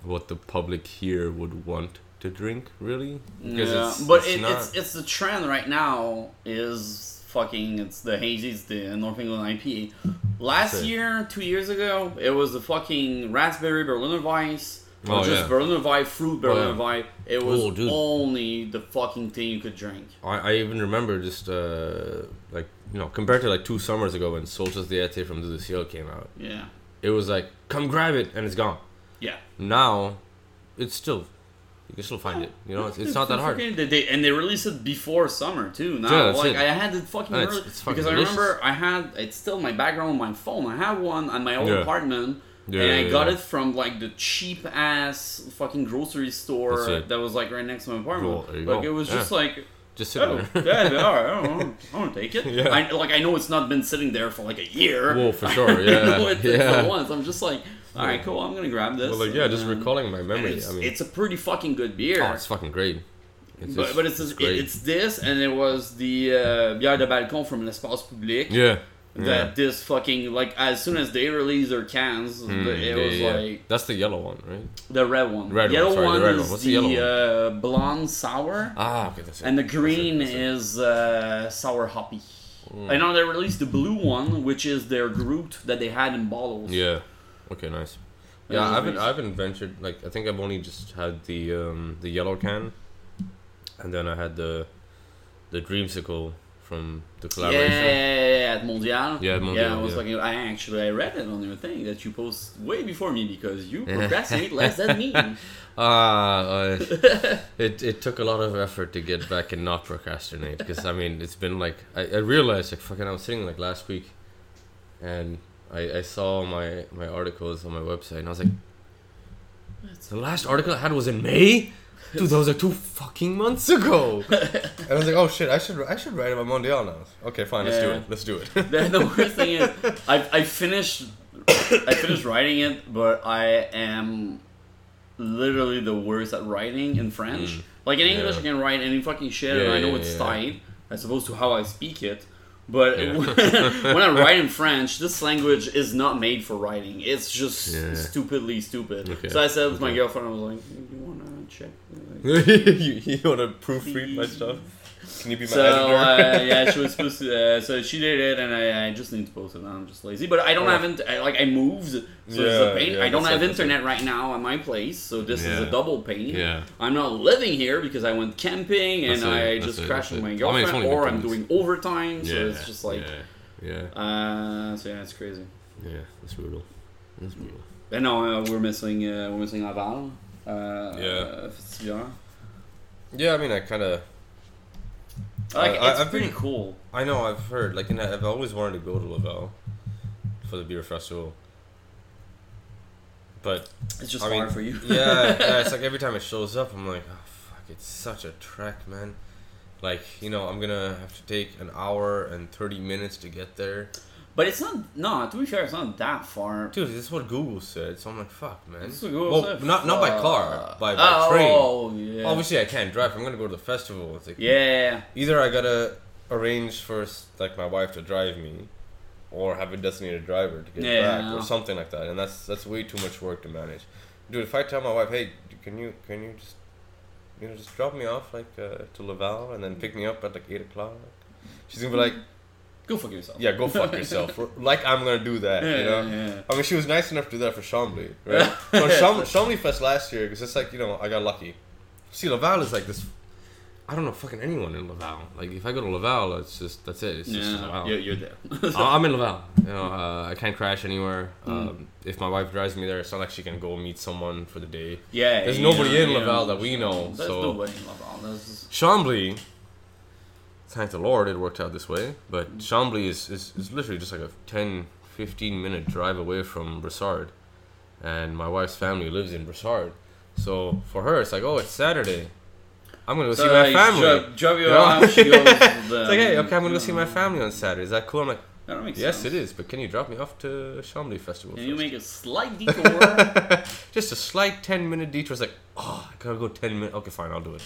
what the public here would want to drink, really. Because yeah, it's, but it's it, it's it's the trend right now is fucking it's the hazies the North England IPA. Last year, two years ago, it was the fucking raspberry Berliner Weiss. Or Oh, just yeah. Berliner Weiss, fruit Berliner yeah. Weiss. It was Oh, dude. only the fucking thing you could drink. I, I even remember just uh, like you know compared to like two summers ago when Solstice d'Été from the Ciel came out, Yeah, it was like come grab it and it's gone. yeah. Now, it's still you can still find it. You know, it's, it's not that hard. They, they, and they released it before summer too. Now, Yeah, that's like it. I had it fucking it's- it's fucking because I remember I had it's still my background on my phone. I had one on my old Yeah. apartment. Yeah, and I got yeah. it from like the cheap ass fucking grocery store that was like right next to my apartment. You like go. it was just like Just sitting oh, there. yeah, yeah, all right, I don't, I don't take it. Yeah. I, like I know it's not been sitting there for like a year. Whoa, for sure, I know yeah, it yeah. for once. I'm just like, all right, cool. I'm gonna grab this. Well, like yeah, just recalling my memory. It's, I mean, it's a pretty fucking good beer. oh, it's fucking great. It's But, just- but it's just, it's this, and it was the uh, bière de balcon from l'Espace Public. yeah. That yeah. this fucking like as soon as they release their cans, Mm, the, it yeah, was yeah. like that's the yellow one, right? the red one. Red one, yellow sorry, the one red is one. What's the, the yellow uh, blonde sour, Ah, okay, that's it. and the That's it, green that's it. is uh, sour hoppy. Mm. I know they released the blue one, which is their gruit that they had in bottles. Yeah. Okay, nice. Yeah, I haven't nice. I haven't ventured like I think I've only just had the um the yellow can, and then I had the the dreamsicle from the collaboration. yeah, yeah, yeah, at Mondial. Yeah, at Mondial, Yeah, I was yeah. like, I actually I read it on your thing that you post way before me because you procrastinate less than me. Ah, I- it it took a lot of effort to get back and not procrastinate because I mean it's been like I, I realized like fucking I was sitting like last week, and I I saw my my articles on my website and I was like, the last article I had was in May. Dude, that was like two fucking months ago. and I was like, oh shit, I should I should write about Mondial now. Okay, fine, let's do Yeah. it. Let's do it. the, the worst thing is, I, I finished, I finished writing it, but I am literally the worst at writing in French. Mm. Like in English, Yeah. I can write any fucking shit, and Yeah, I know yeah, it's yeah. tight as opposed to how I speak it. But Yeah. when I write in French, this language is not made for writing. It's just Yeah. stupidly stupid. Okay. So I said with my Okay. girlfriend, I was like, "You wanna check?" you, you want to proofread my stuff? Can you be my So editor? uh, yeah, she was supposed to. Uh, so she did it, and I, I just need to post it. I'm just lazy, but I don't Oh. have int- I, like I moved, so it's Yeah, a pain. yeah, I don't have that's internet right now at my place, so this is a double pain. yeah. I'm not living here because I went camping and That's I just crashed with my it. I mean, girlfriend, or I'm doing overtime. So it's just like, yeah, yeah, uh, so yeah, it's crazy. yeah. That's brutal. That's brutal. And no, uh, we're missing, uh, we're missing Laval. Uh, Yeah. Yeah, I mean, I kind of. Like I- it's I've pretty been- cool. I know I've heard like, and I've always wanted to go to Laval for the beer festival. But It's just I hard mean, for you. yeah, yeah, it's like every time it shows up, I'm like, oh fuck, it's such a trek, man. Like you know, I'm gonna have to take an hour and thirty minutes to get there. But it's not. No, to be fair, it's not that far. Dude, this is what Google said, so I'm like, fuck, man. That's what Google well, said. not not by car, by, by oh, train. Oh, yeah. Obviously, I can't drive. I'm gonna go to the festival. It's like, Yeah. either I gotta arrange for like my wife to drive me, or have a designated driver to get Yeah. back, or something like that. And that's that's way too much work to manage. Dude, if I tell my wife, hey, can you can you just you know just drop me off like uh, to Laval and then pick me up at like eight o'clock, she's gonna be like, Go fuck yourself. yeah, go fuck yourself. like I'm gonna do that, Yeah, you know. yeah, yeah. I mean, she was nice enough to do that for Chambly, right? Cham- Chambly Fest last year, because it's like, you know, I got lucky. See, Laval is like this I don't know fucking anyone in Laval. Like if I go to Laval, it's just that's it. It's just Yeah, Laval. you're, you're there. I'm in Laval. You know, uh, I can't crash anywhere. Mm. Um, if my wife drives me there, it's not like she can go meet someone for the day. yeah, There's nobody know, in Laval know, that we know, There's so- nobody in Laval. There's, Chambly, thank the Lord, it worked out this way. But Chambly is, is, is literally just like a 10, 15 minute drive away from Brossard. And my wife's family lives in Brossard. So for her, it's like, oh, it's Saturday. I'm going to go so see my family. Drop you You know? She goes. It's like, hey, okay, I'm going to go see my family on Saturday. Is that cool? I'm like, yes, sense. it is. But can you drop me off to Chambly Festival? Can you make a slight detour? Just a slight 10 minute detour. It's like, oh, I gotta go 10 minutes. Okay, fine, I'll do it.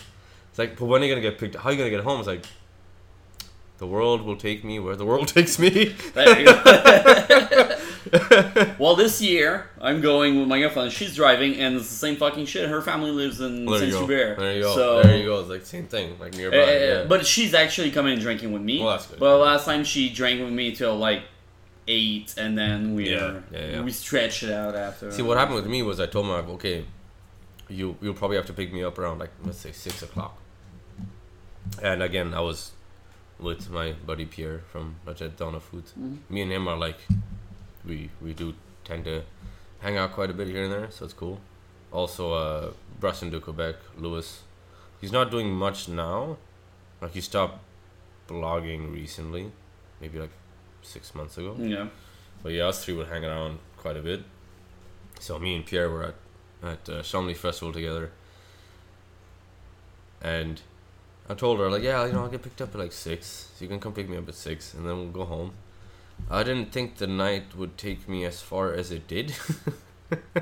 It's like, but when are you gonna get picked How are you gonna get home? It's like, the world will take me where the world takes me. There you go. well, this year I'm going with my girlfriend. She's driving, and it's the same fucking shit. Her family lives in Saint. Hubert. There you go. So, there you go. It's like same thing, like nearby. uh, yeah. But she's actually coming and drinking with me. Well, that's good. But last time she drank with me till like eight, and then we Yeah, yeah, yeah. we stretched it out after. See, what happened with me was I told my wife, okay, you you'll probably have to pick me up around like let's say six o'clock. And again, I was with my buddy Pierre from Budget Donna Food. Mhm. Me and him are like, we we do tend to hang out quite a bit here and there, so it's cool. Also, uh, Brassin de Quebec, Lewis, he's not doing much now. Like he stopped blogging recently, maybe like six months ago. Yeah. But yeah, us three would hang around quite a bit. So me and Pierre were at at uh, Chambly Festival together, and I told her like, yeah, you know, I'll get picked up at like six, so you can come pick me up at six, and then we'll go home. I didn't think the night would take me as far as it did.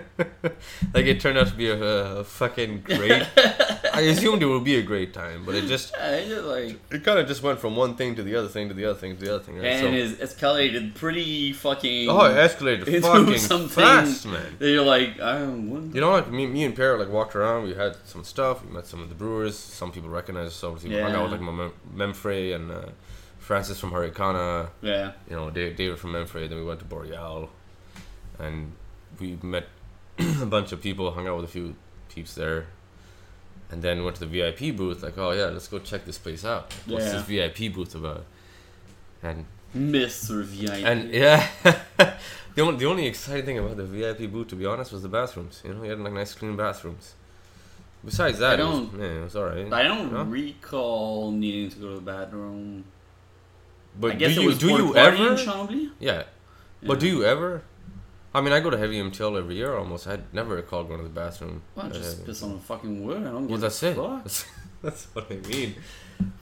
like it turned out to be a, a fucking great. I assumed it would be a great time, but it just Yeah, it's just like it kind of just went from one thing to the other thing to the other thing to the other thing. Right? and so, it's escalated pretty fucking. oh, it escalated fucking something fast, man. that you're like, I don't want. You know, like me, me and Pierre like walked around. We had some stuff. We met some of the brewers. Some people recognized us. Some people hung out with Yeah. like Mem- Memphré and uh, Francis from Hurricana. Yeah. You know, David from Memphré. Then we went to Boreal, and we met a bunch of people. Hung out with a few peeps there, and then went to the VIP booth. Like, oh yeah, let's go check this place out. What's Yeah. this VIP booth about? And Mr. VIP. and yeah, the only the only exciting thing about the VIP booth, to be honest, was the bathrooms. You know, you had like nice clean bathrooms. Besides that, I it was, don't- yeah, it was alright. I don't Huh? recall needing to go to the bathroom. But do you do you ever? Chambly? Yeah. But do you ever? I mean, I go to Heavy MTL every year almost. I never recall going to the bathroom. Well, just Heavy piss on the fucking wood. I don't Well, that's it. That's, that's what I mean.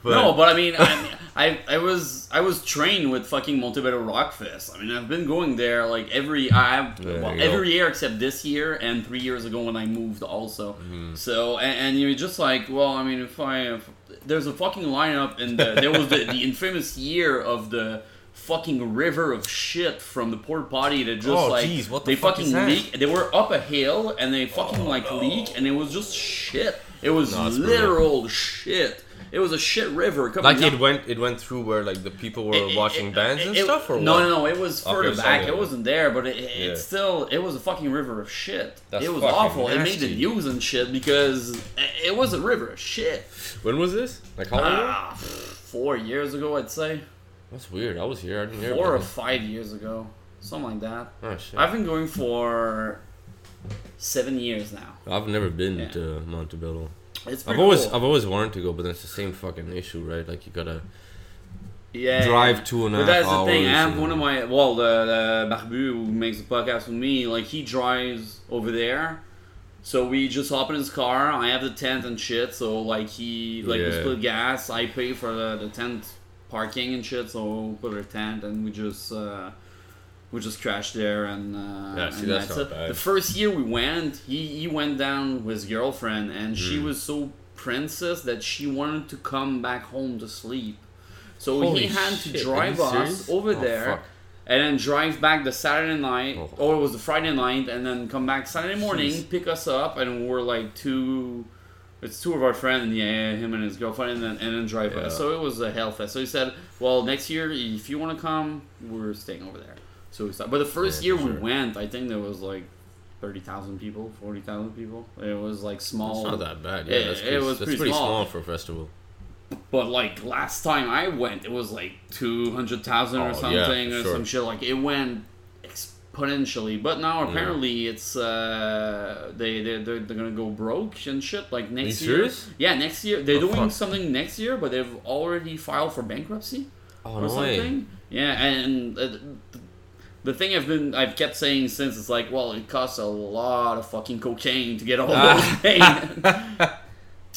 But, no, but I mean, I, mean, I I was I was trained with fucking Montebello Rockfest. I mean, I've been going there like every I well, every year except this year and three years ago when I moved also. Mm-hmm. So and, and you're just like, well, I mean, if I if, there's a fucking lineup and the, there was the, the infamous year of the fucking river of shit from the port potty that just Oh, like what the they fuck fucking leak. They were up a hill and they fucking like leak and it was just shit. It was No, it's brutal. literal shit. It was a shit river coming like up. it went, it went through where like the people were It- watching it- bands and it- stuff, or no, what? no, no. It was Okay, further back. It wasn't there, but it, it, Yeah. still. It was a fucking river of shit. That's it was awful. It made nasty. the news and shit because it was a river of shit. When was this? Like how long? ago? Ah, four years ago, I'd say. That's weird. I was here. I didn't hear Four or five years ago, something like that. Oh shit. I've been going for seven years now. I've never been Yeah. to Montebello. It's I've always cool. I've always wanted to go, but then it's the same fucking issue, right? Like you gotta yeah, drive two and a But that's the thing. I have one of my well, the, the Barbu who makes the podcast with me. Like he drives over there, so we just hop in his car. I have the tent and shit. So like he like we Yeah. split gas. I pay for the, the tent parking and shit. So we put our tent and we just. Uh, we just crashed there and, uh, Yeah, see, and that's that's not it. bad. The first year we went, he, he went down with his girlfriend and she Hmm. was so princess that she wanted to come back home to sleep. So Holy he had shit, to drive us serious? over Oh, there fuck. and then drive back the Saturday night, Oh. or it was the Friday night, and then come back Saturday morning, Jeez. pick us up, and we're like two. It's two of our friends, yeah, him and his girlfriend, and then and then drive Yeah. So it was a hell fest. So he said, "Well, next year, if you want to come, we're staying over there." So we started. But the first Yeah, year for we went, I think there was like thirty thousand people, forty thousand people. It was like small. It's not that bad. Yeah, Yeah, that's it was that's pretty pretty small. small. for a festival. But like last time I went, it was like two hundred thousand Oh, or yeah, something or sure. some shit. Like it went exponentially. But now apparently it's uh they they they're, they're gonna go broke and shit. Like next year. serious? Yeah, next year they're Oh, doing fuck. something next year, but they've already filed for bankruptcy Oh or no way. something. Yeah, and uh, the thing I've been I've kept saying since it's like, well, it costs a lot of fucking cocaine to get all those paid.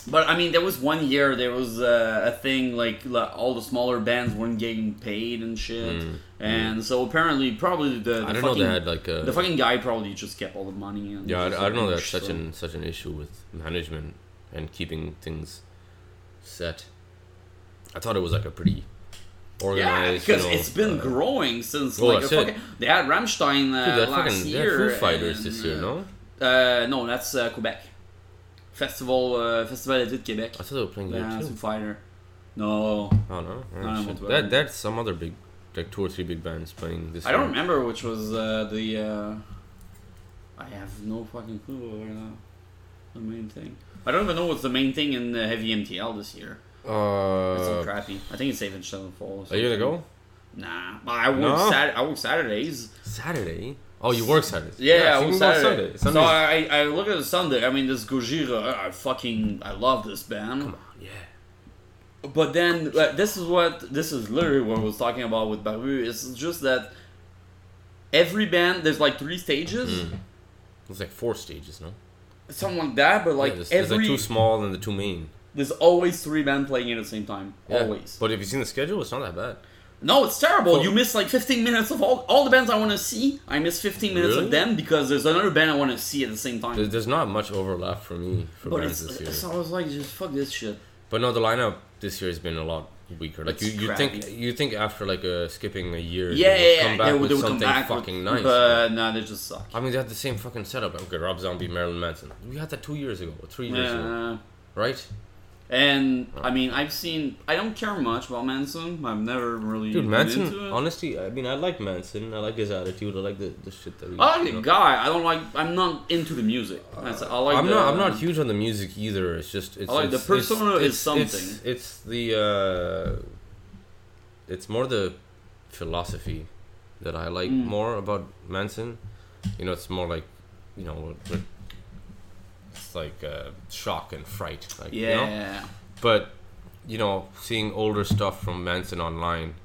but I mean, there was one year there was uh, a thing like, like all the smaller bands weren't getting paid and shit, and so apparently probably the, the Mm, I don't fucking know they had like a. the fucking guy probably just kept all the money. And yeah, I, I don't know that's pushed such an such an issue with management and keeping things set. I thought it was like a pretty Yeah, organized. you because know, it's been uh, growing since well, like a that's it. fucking, they had Rammstein uh, Dude, last fucking they had year. Foo Fighters this year, uh, no? Uh, no, that's uh, Quebec. Festival, uh, Festival d'été de Québec. I thought they were playing there Yeah, too. Fighter. No, Oh no, Alright, no, shit. that that's some other big, like two or three big bands playing this. I don't remember which was uh, the. Uh, I have no fucking clue what uh, the main thing. I don't even know what's the main thing in the heavy MTL this year. It's so Uh, crappy. I think it's Avenged Sevenfold. are you gonna go Nah, but I work. No? Sat- I work Saturdays. Saturday? Oh, you work Saturdays? Yeah, so I work Saturday. Sunday. So I, I look at the Sunday. I mean, this Gojira. I fucking I love this band. Come on, yeah. But then uh, this is what this is literally what I was talking about with Barbu. It's just that every band there's like three stages, Mm. It's like four stages, no? something like that. But like yeah, there's, there's like two small and the two main. there's always three bands playing at the same time. Yeah. Always. But if you've seen the schedule, it's not that bad. No, it's terrible. So- you miss like 15 minutes of all all the bands I want to see. I miss 15 minutes Really? of them because there's another band I want to see at the same time. There's, there's not much overlap for me for but bands it's, this year. so I was like, just fuck this shit. But no, the lineup this year has been a lot weaker. Like It's you, you think you think after like uh, skipping a year, Yeah, yeah, yeah. come back they, would- with something come back fucking with, nice. But no, they just suck. I mean, they had the same fucking setup. Okay, Rob Zombie, Marilyn Manson. We had that two years ago, or three years ago, right? And I mean, I've seen. I don't care much about Manson. I've never really. Dude, been Manson. into it. Honestly, I mean, I like Manson. I like his attitude. I like the, the shit that he. I like the know. guy. I don't like. I'm not into the music. I like. I'm the, not. I'm not huge on the music either. It's just. It's, I like the it's- it's- persona is something. It's, it's the. Uh, it's more the philosophy that I like Mm. more about Manson. You know, it's more like, you know, what- it's like uh, shock and fright. Like, You know? Yeah. But you know, seeing older stuff from Manson online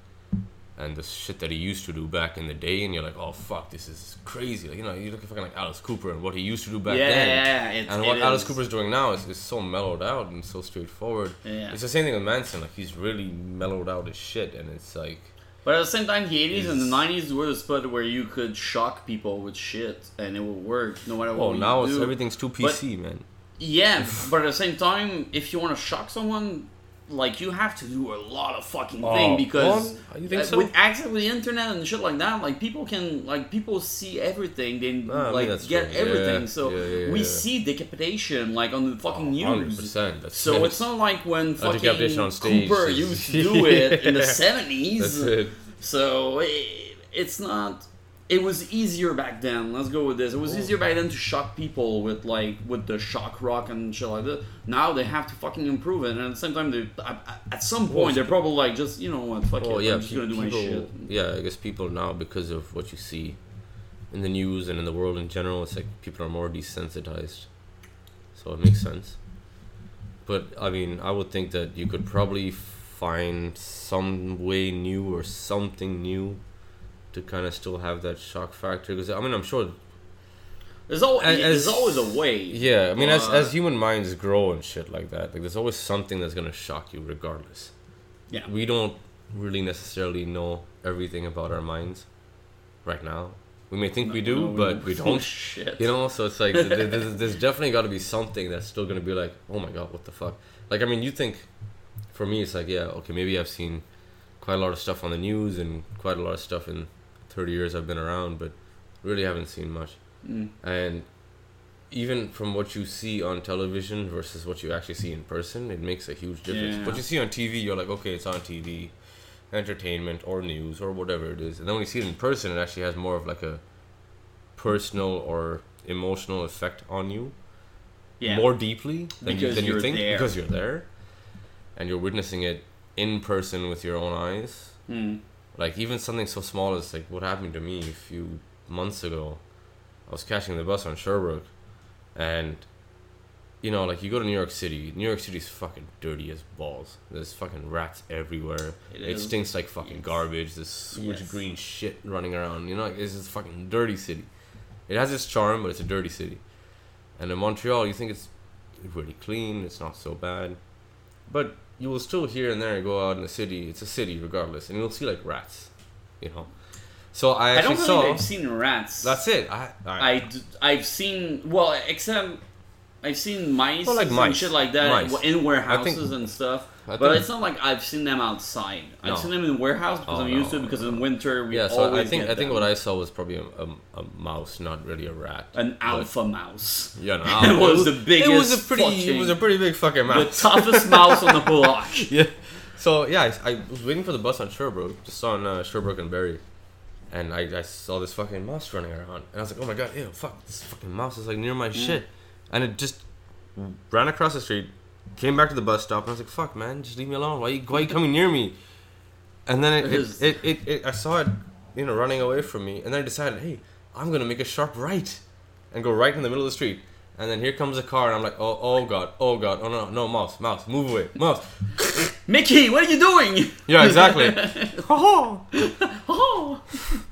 and the shit that he used to do back in the day, and you're like, oh fuck, this is crazy. Like, you know, you look at fucking like Alice Cooper and what he used to do back yeah, then. yeah, it's, And what Alice is. Cooper's doing now is, is so mellowed out and so straightforward. Yeah. It's the same thing with Manson. Like he's really mellowed out as shit, and it's like, But at the same time, the 80s and the 90s were the spot where you could shock people with shit and it would work no matter what. oh, now it's do. everything's too PC, man. Yeah, but at the same time, if you want to shock someone, like you have to do a lot of fucking Oh, thing because well, you think uh, so? with access to the internet and shit like that, like people can like people see everything. They Ah, I mean, like get true. everything. Yeah, so yeah, yeah, we see decapitation like on the fucking Hundred news. So it. it's not like when fucking decapitation on stage Cooper used to do it in the seventies. So it, it's not. It was easier back then. Let's go with this. It was easier back then to shock people with like with the shock rock and shit like that. Now they have to fucking improve it, and at the same time, they at, some point they're probably like, just you know what, fuck Oh it, yeah, I'm just pe- gonna do my people. shit. Yeah, I guess people now because of what you see in the news and in the world in general, it's like people are more desensitized. So it makes sense. But I mean, I would think that you could probably find some way new or something new to kind of still have that shock factor. Because I mean, I'm sure. There's always As- there's always a way. Yeah, I mean, as as human minds grow and shit like that, like there's always something that's gonna shock you, regardless. Yeah. we don't really necessarily know everything about our minds right now. We may think we do, No, but we don't. shit. You know, so it's like th- th- there's, there's definitely got to be something that's still gonna be like, oh my god, what the fuck? Like, I mean, you think, for me, it's like, yeah, okay, maybe I've seen quite a lot of stuff on the news and quite a lot of stuff in 30 years I've been around, but really haven't seen much. Mm. And even from what you see on television versus what you actually see in person, it makes a huge difference. Yeah. What you see on TV, you're like, okay, it's on TV, entertainment or news or whatever it is. And then when you see it in person, it actually has more of like a personal or emotional effect on you Yeah. more deeply than you, than you think there. because you're there. and you're witnessing it in person with your own eyes. Hmm. Like even something so small as like what happened to me a few months ago. I was catching the bus on Sherbrooke, and you know, like you go to New York City. New York City's fucking dirty as balls. There's fucking rats everywhere. It It, stinks like fucking Yes. garbage. There's so much Yes. green shit running around. You know, like, it's just a fucking dirty city. It has its charm, but it's a dirty city. And in Montreal, you think it's really clean. It's not so bad, but you will still here and there go out in the city. It's a city regardless, and you'll see like rats. You know. So I I don't saw. believe I've seen rats. That's it. I, I, I d- I've seen well, except I've seen mice, Well, like and mice. shit like that Mice. in warehouses think- and stuff. I but think- it's not like I've seen them outside. I've No. seen them in the warehouse because Oh, I'm no, used to it. Because in winter we yeah. So I think I think what I saw was probably a, a, a mouse, not really a rat. an alpha mouse, Yeah, no, It was the biggest It was a pretty. fucking- It was a pretty big fucking mouse. the toughest mouse on the block. yeah. So yeah, I, I was waiting for the bus on Sherbrooke, just on uh, Sherbrooke and Berri, and I, I saw this fucking mouse running around, and I was like, oh my god, ew, fuck, this fucking mouse is like near Mm. my shit, and it just ran across the street, came back to the bus stop, and I was like, fuck, man, just leave me alone. Why you, why you coming near me? And then it, It it, it, it, I saw it, you know, running away from me, and then I decided, hey, I'm gonna make a sharp right, and go right in the middle of the street. And then here comes a car, and I'm like, oh, oh god, oh god, oh no, no, mouse, mouse, move away, mouse. Mickey, what are you doing? Yeah, exactly. Oh.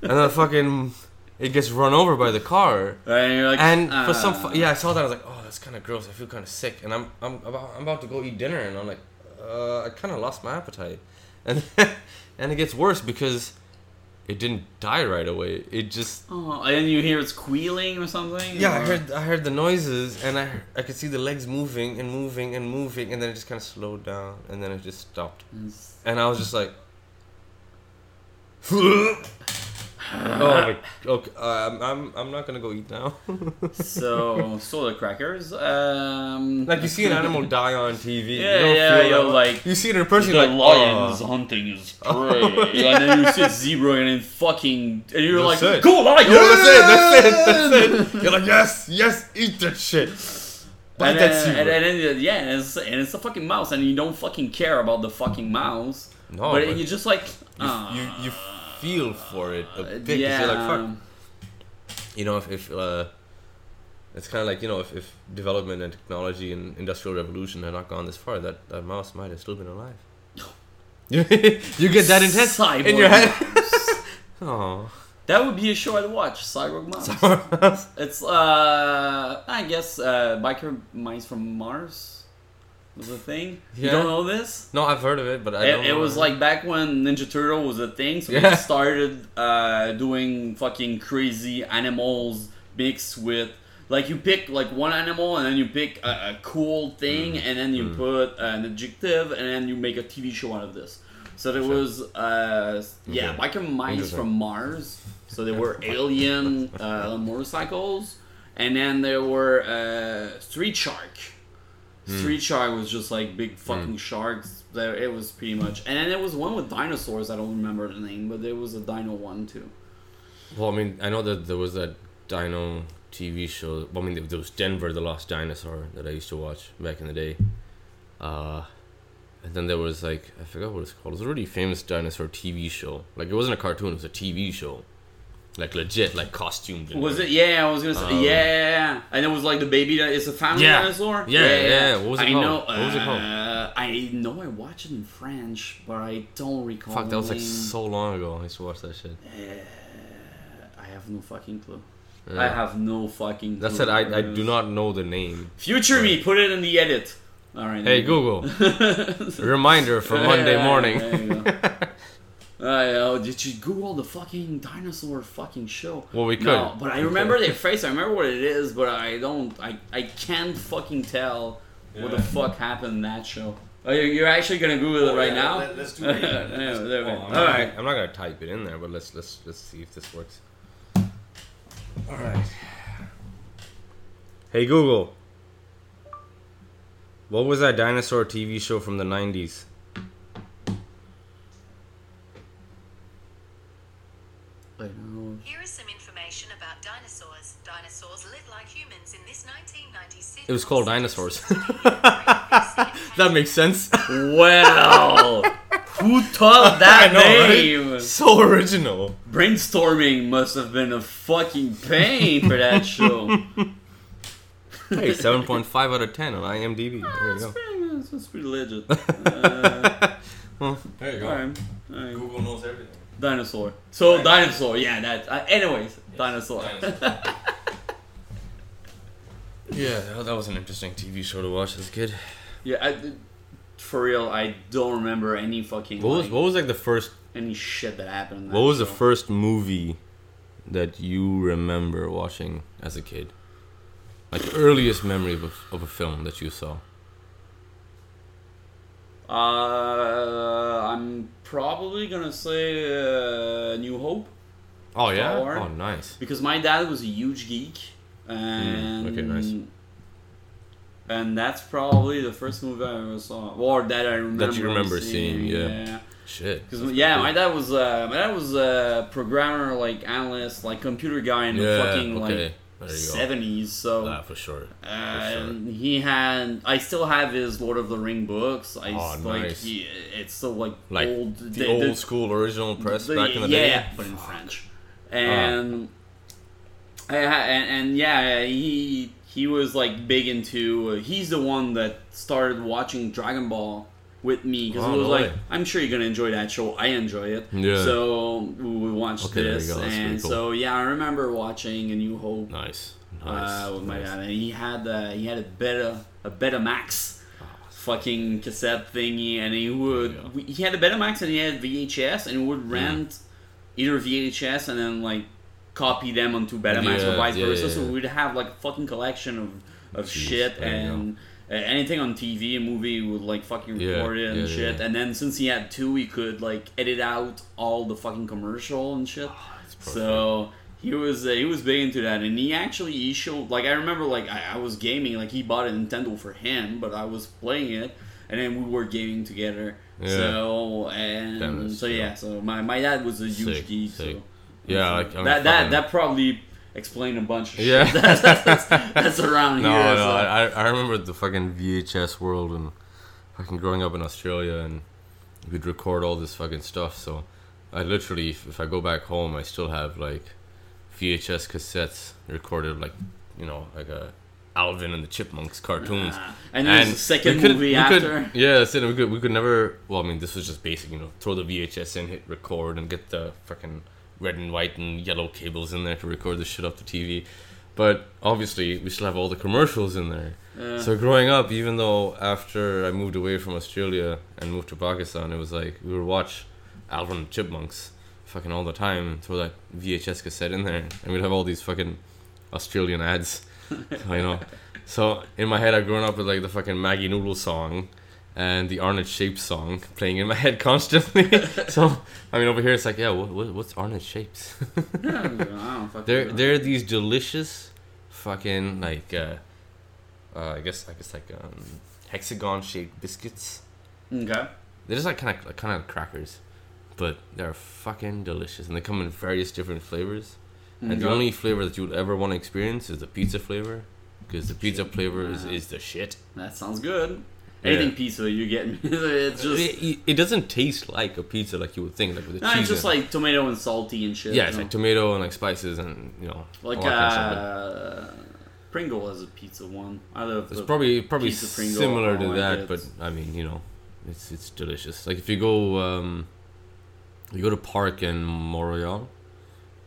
and then fucking it gets run over by the car. And you're like, And for uh, some, fu- yeah, I saw that. I was like, oh, that's kind of gross. I feel kind of sick, and I'm, I'm about, I'm about to go eat dinner, and I'm like, uh, I kind of lost my appetite, and and it gets worse because it didn't die right away. It just, Oh, and you hear it squealing or something. yeah, I heard, I heard the noises, and I, I could see the legs moving and moving and moving, and then it just kind of slowed down, and then it just stopped, and I was just like. Oh my, okay, uh, I'm, I'm, I'm not gonna go eat now. So soda crackers. Um, Like you see an animal die on TV. Yeah, you don't yeah, yo, that- like, you see it in person. the like, lion is oh. hunting his prey, and then you see a zebra and then fucking, and you're That's like, it. go lion! Yo, that's it. That's it. That's it. You're like, yes, yes, eat that shit. Bite And that then, zebra. and then, yeah, and it's, and it's a fucking mouse, and you don't fucking care about the fucking mouse. no, but but you're just like, you, uh, you you feel for it a bit. 'cause yeah. You're like, fuck. You know, if, if uh, it's kind of like you know, if, if development and technology and industrial revolution had not gone this far, that, that mouse might have still been alive. you you get that intense Cyborg in your head. Oh, That would be a show I'd watch, Cyborg Mouse. It's uh, I guess uh, biker mice from Mars was a thing. You don't know this? no, I've heard of it, but I It, it was like back when Ninja Turtle was a thing, so Yeah. they started uh, doing fucking crazy animals mixed with like you pick like one animal and then you pick a, a cool thing Mm. and then you put an adjective and then you make a TV show out of this. So there Sure. was uh, yeah, Okay. biker mice from Mars. So they were alien uh, motorcycles, and then there were uh, Street Shark. Hmm. Street Shark was just like big fucking sharks. There, it was pretty much, and then there was one with dinosaurs. I don't remember the name, but there was a dino one too. Well, I mean, I know that there was that Dino TV show. Well, I mean, there was Denver, the Last Dinosaur that I used to watch back in the day. Uh, and then there was like I forgot what it's called. It was a really famous dinosaur TV show. Like it wasn't a cartoon; it was a TV show, like legit, like costumed. Was it? Yeah, I was gonna say. Um, yeah, and it was like the baby. That it's a family Yeah. dinosaur. Yeah, yeah, what was it I called? know. What was it called? uh, I know. I watched it in French, but I don't recall. Fuck, that was like so long ago. I used to watch that shit. I have no fucking clue. Yeah. I have no fucking. That's it. I, I do not know the name. Future me, put it in the edit. All right. Hey Google, reminder for Monday morning. There you go. Uh, oh, did you Google the fucking dinosaur fucking show? Well, we could. No, but I remember their face. I remember what it is, but I don't. I, I can't fucking tell what the fuck happened in that show. Oh, you're, you're actually gonna Google it Oh, right yeah, now? let- let's do Yeah, it. there we go. I'm All not, right. I'm not gonna type it in there, but let's let's let's see if this works. All right. Hey Google. What was that dinosaur TV show from the '90s? I know. Here is some information about dinosaurs. Dinosaurs lived like humans in this 1996. It was called Dinosaurs. that makes sense. Well, who thought that I know, right? name? so original. Brainstorming must have been a fucking pain for that show. Hey, seven point five out of ten on IMDb. There you go. That's, that's pretty legit. Uh, Well, there you go. alright, alright. Google knows everything. Dinosaur. So dinosaur, yeah. That. Uh, anyways, dinosaur. Yeah, that- that was an interesting TV show to watch as a kid. yeah, I, for real, I don't remember any fucking What was like, what was like the first? any shit that happened. in that What was the first movie that you remember watching as a kid? Like earliest memory of a, of a film that you saw. Uh, I'm probably gonna say uh, New Hope Oh yeah. Or- Oh nice. because my dad was a huge geek, and Hmm, okay, nice. And that's probably the first movie I ever saw, or that I remember. That you remember seeing, yeah. yeah. Shit. Because yeah, my dad was uh, my dad was a programmer, like analyst, like computer guy in the Yeah. fucking okay. like there you go. seventies. So Ah, for sure. uh, sure. and he had. I still have his Lord of the Ring books. I Oh, like nice. he, it's still like, Like old, the, old school original press the- back in the yeah, day. but in French. And, ha- and and yeah, he he was like big into. Uh, he's the one that started watching Dragon Ball with me because Oh, it was no like way. I'm sure you're gonna enjoy that show. I enjoy it. Yeah. So we watched Okay, this, and cool. so yeah, I remember watching A New Hope Nice. Nice. uh, with my dad, and he had uh, he had a Beta a Betamax fucking cassette thingy, and he would Yeah. he had a Betamax and he had VHS, and he Mm. would rent either VHS and then like copy them onto Betamax or vice yeah, versa. yeah, So we'd have like a fucking collection of of Jeez, shit and. Uh, anything on TV, a movie would like fucking Yeah, record it and yeah, shit, yeah. and then since he had two, he could like edit out all the fucking commercial and shit. perfect. So he was uh, he was big into that, and he actually he showed like I remember like I, I was gaming like he bought a Nintendo for him, but I was playing it, and then we were gaming together. Yeah. So and so yeah, so my, my dad was a huge Sick, geek. sick. So Yeah, like, I mean, that that fucking- that probably explained a bunch of Yeah. shit that's, that's, that's around No, here. no, so. I, I remember the fucking VHS world and fucking growing up in Australia and we'd record all this fucking stuff. So I literally, if, if I go back home, I still have like VHS cassettes recorded, like you know, like a Alvin and the Chipmunks cartoons. And there's a second we couldn't- movie we after. Could, yeah, that's it. We could, we could never. Well, I mean, this was just basic, you know, throw the VHS in, hit record, and get the fucking red and white and yellow cables in there to record the shit off the TV. But obviously, we still have all the commercials in there. Yeah. So growing up, even though after I moved away from Australia and moved to Pakistan, it was like we would watch Alvin and Chipmunks fucking all the time and throw that VHS cassette in there, and we'd have all these fucking Australian ads, you know. So in my head, I've grown up with like the fucking Maggi Noodle song and the Arnott Shapes song playing in my head constantly. so I mean, over here it's like, yeah, what, what, what's Arnott Shapes? Yeah, I don't fucking They're know. they're these delicious, fucking like uh, uh I guess I guess like um, hexagon shaped biscuits. okay. They're just like kind of like, kind of crackers, but they're fucking delicious, and they come in various different flavors. And the only flavor that you would ever want to experience is the pizza flavor, because the pizza flavor is, is the shit. That sounds good. Yeah. Anything pizza you get me. it's just it, it- doesn't taste like a pizza like you would think, like with the no, cheese. it's just it. like tomato and salty and shit. yeah, you it's know? like tomato and like spices and you know like all that kind of stuff, but- uh, Pringle has a pizza one. I love It's probably probably similar to that, but I mean, you know, it's it's delicious. Like if you go um, you go to park in Montreal,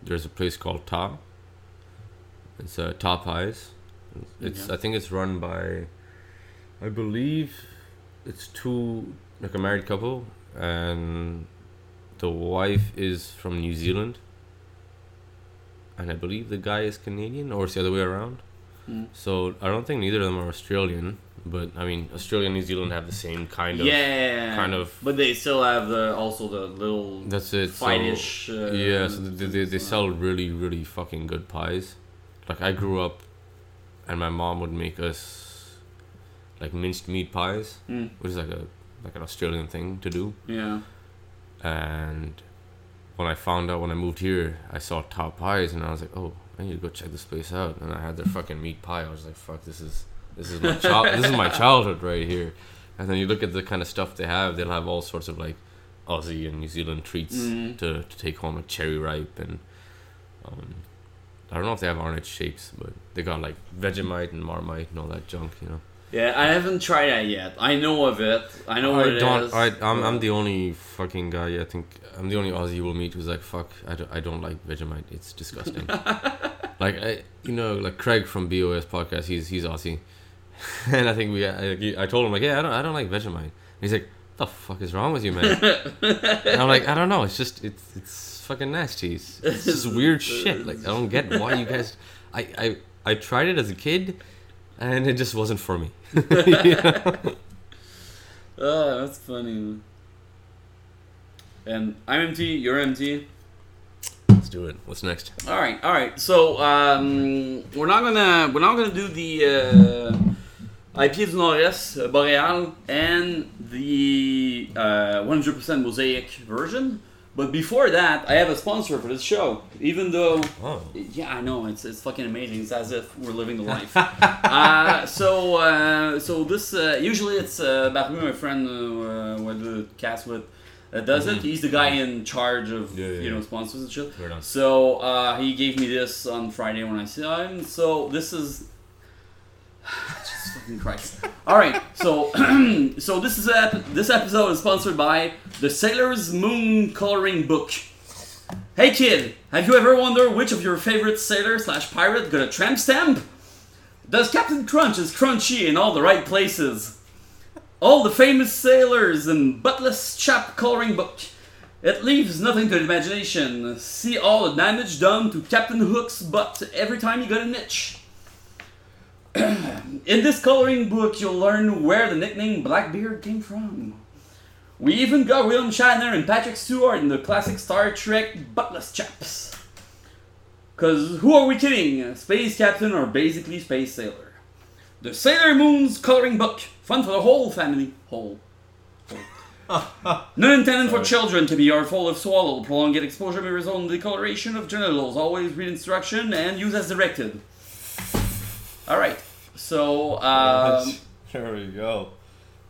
there's a place called Ta. It's uh, Ta Pies. It's Okay. I think it's run by, I believe, it's two like a married couple, and the wife is from New Zealand. And I believe the guy is Canadian, or it's the other way around. Mm. So I don't think neither of them are Australian, but I mean Australia and New Zealand have the same kind of. yeah, kind of- But they still have the also the little That's it. so- uh, yeah, so they, they, they sell really really fucking good pies. Like I grew up, and my mom would make us like minced meat pies, Mm, which is like a like an Australian thing to do. yeah. And when I found out when I moved here, I saw Ta Pies, and I was like, oh, I need to go check this place out. And I had their fucking meat pie. I was like, fuck, this is this is my child. this is my childhood right here. And then you look at the kind of stuff they have. They'll have all sorts of like Aussie and New Zealand treats Mhm. to, to take home, like cherry ripe and um, I don't know if they have Arnott shapes, but they got like Vegemite and Marmite and all that junk. You know. Yeah, I haven't tried that yet. I know of it. I know what I it don't. is. I, I'm, I'm the only fucking guy. I think I'm the only Aussie you will meet who's like, "Fuck, I don't, I don't like Vegemite. It's disgusting." like I, you know, like Craig from BOS podcast. He's he's Aussie, and I think we. I, I told him like, "Yeah, I don't, I don't like Vegemite." And he's like, What "The fuck is wrong with you, man?" and I'm like, "I don't know. It's just it's it's fucking nasty. It's, it's just weird shit. Like I don't get why you guys. I I I tried it as a kid, and it just wasn't for me. Oh, that's funny. And I'm empty. You're empty. Let's do it. What's next? All right, all right. So um, we're not gonna we're not gonna do the uh, IP du Nord-Est, uh, Boreal, and the uh, 100% Mosaic version. But before that, I have a sponsor for this show. Even though, Oh. yeah, I know it's it's fucking amazing. It's as if we're living the life. uh, so uh, so this uh, usually it's uh, Barbu, my friend uh, uh, with the cast with. That does it. He's the guy in charge of Mm-hmm. Yeah, yeah, you know yeah. sponsors and shit. So uh, he gave me this on Friday when I saw him. So this is. Jesus fucking Christ! All right, so so this is this episode is sponsored by the Sailor's Moon coloring book. Hey kid, have you ever wondered which of your favorite sailor slash pirate got a tramp stamp? Does Captain Crunch is crunchy in all the right places? All the famous sailors in Buttless Chap coloring book. It leaves nothing to the imagination. See all the damage done to Captain Hook's butt every time you got a niche. In this coloring book, you'll learn where the nickname Blackbeard came from. We even got William Shatner and Patrick Stewart in the classic Star Trek Buttless Chaps. Cause who are we kidding? Space Captain or basically Space Sailor. The Sailor Moon's coloring book. Fun for the whole family. Whole. Whole. Not intended for children to be artful if swallowed. Prolonged exposure may result in decoloration of genitals. Always read instruction and use as directed. Alright. So, um, there we go.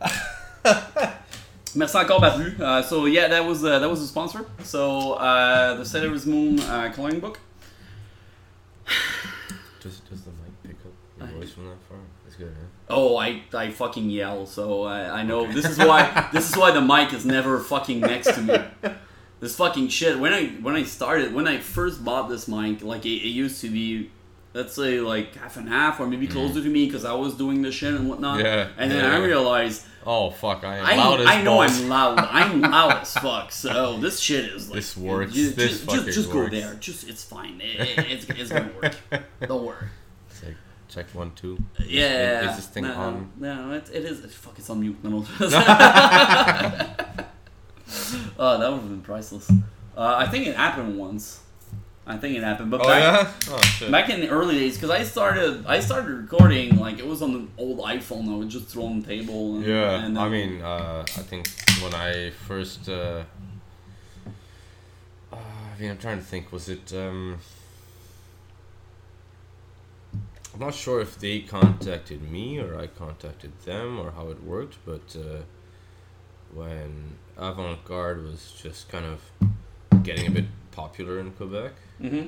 Merci encore, Barbu. Uh, so yeah, that was uh, that was the sponsor. So uh, the Sailor's Moon uh, coloring book. Does, does the mic pick up your I- voice from that far? It's good, huh? Oh, I, I fucking yell, so I, I know this is why this is why the mic is never fucking next to me. This fucking shit. When I when I started when I first bought this mic, like it, it used to be, let's say like half and half or maybe closer to me because I was doing the shit and whatnot. Mm. Yeah, And then yeah. I realized Oh fuck! I am I, loud as I know balls. I'm loud. I'm loud as fuck. So this shit is like This works. ju- This just, just, just works. go there. Just it's fine. It, it- it's, it's gonna work. Don't worry. Like check one two. Yeah. Is, is this thing no, on? No, it, it is. Fuck, it's on mute. No, no. oh, that would have been priceless. Uh, I think it happened once. I think it happened, but Oh back, yeah. Oh back in the early days, because I started, I started recording like it was on the old iPhone. I would just throw on the table. And, Yeah, and I mean, uh, I think when I first, uh, uh, I mean, I'm trying to think. Was it? Um, I'm not sure if they contacted me or I contacted them or how it worked, but uh, when Avant Garde was just kind of getting a bit popular in Quebec, Mhm.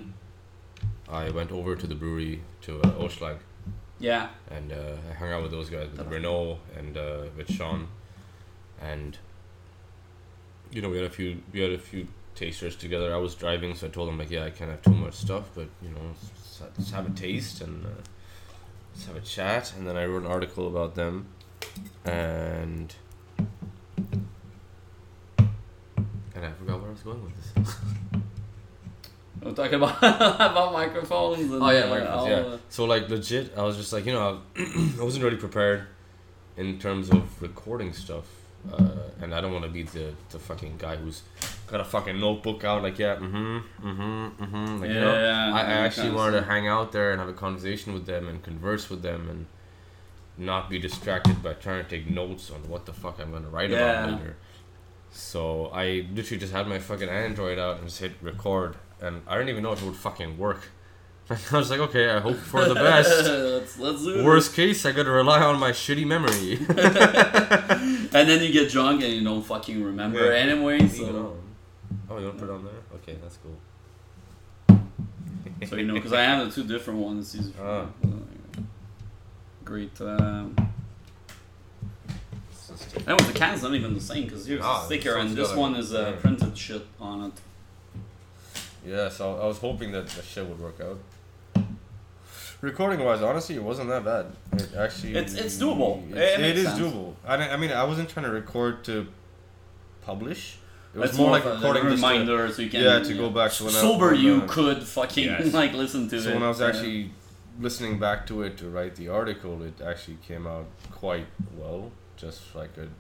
I went over to the brewery to uh, Oshlag Yeah. and uh, I hung out with those guys with Renault and uh, with Sean, and you know we had a few we had a few tasters together. I was driving, so I told them like, yeah, I can't have too much stuff, but you know, let's, let's have a taste and uh, let's have a chat. And then I wrote an article about them, and and I forgot where I was going with this. We're talking about about microphones. And, Oh yeah, uh, microphones. all Yeah. the- So like legit, I was just like you know, I wasn't really prepared in terms of recording stuff, uh, and I don't want to be the the fucking guy who's got a fucking notebook out like yeah, mm-hmm, mm-hmm, mm-hmm. Like you know, Yeah, I, I actually wanted to hang out there and have a conversation with them and converse with them and not be distracted by trying to take notes on what the fuck I'm gonna write Yeah. about later. So I literally just had my fucking Android out and just hit record, and I didn't even know if it would fucking work. I was like, okay, I hope for the best. let's let's Worst case, I gotta rely on my shitty memory. And then you get drunk and you don't fucking remember Yeah. anyway. So. Oh, you don't put it on there? Okay, that's cool. so you know, because I have the two different ones. These Ah. great. Um, with the can's not even the same because here's Ah, a sticker and this one is uh, yeah. printed shit on it. Yeah, so I was hoping that the shit would work out. Recording wise, honestly, it wasn't that bad. It actually, It's- it's doable. It's, It it makes sense. doable. I, I mean, I wasn't trying to record to publish. It was It's more like of a recording just to, reminder so you can yeah, to go back to when I- sober when, you could fucking Yes. like listen to it. So when I was Yeah. actually listening back to it to write the article, it actually came out quite well. Just so I could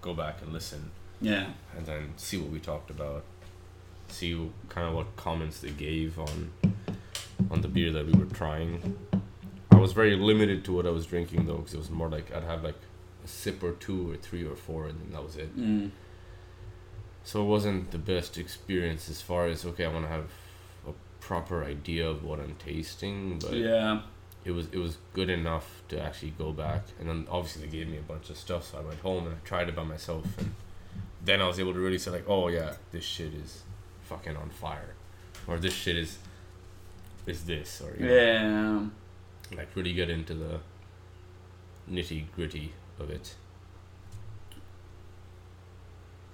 go back and listen yeah. and then see what we talked about, see kind of what comments they gave on on the beer that we were trying. I was very limited to what I was drinking though, because it was more like I'd have like a sip or two or three or four, and then that was it. Mm. So it wasn't the best experience as far as okay, I want to have a proper idea of what I'm tasting, but Yeah. it was it was good enough to actually go back and then obviously they gave me a bunch of stuff so I went home and I tried it by myself and then I was able to really say like oh yeah this shit is fucking on fire or this shit is is this or you know, Yeah. like really get into the nitty gritty of it.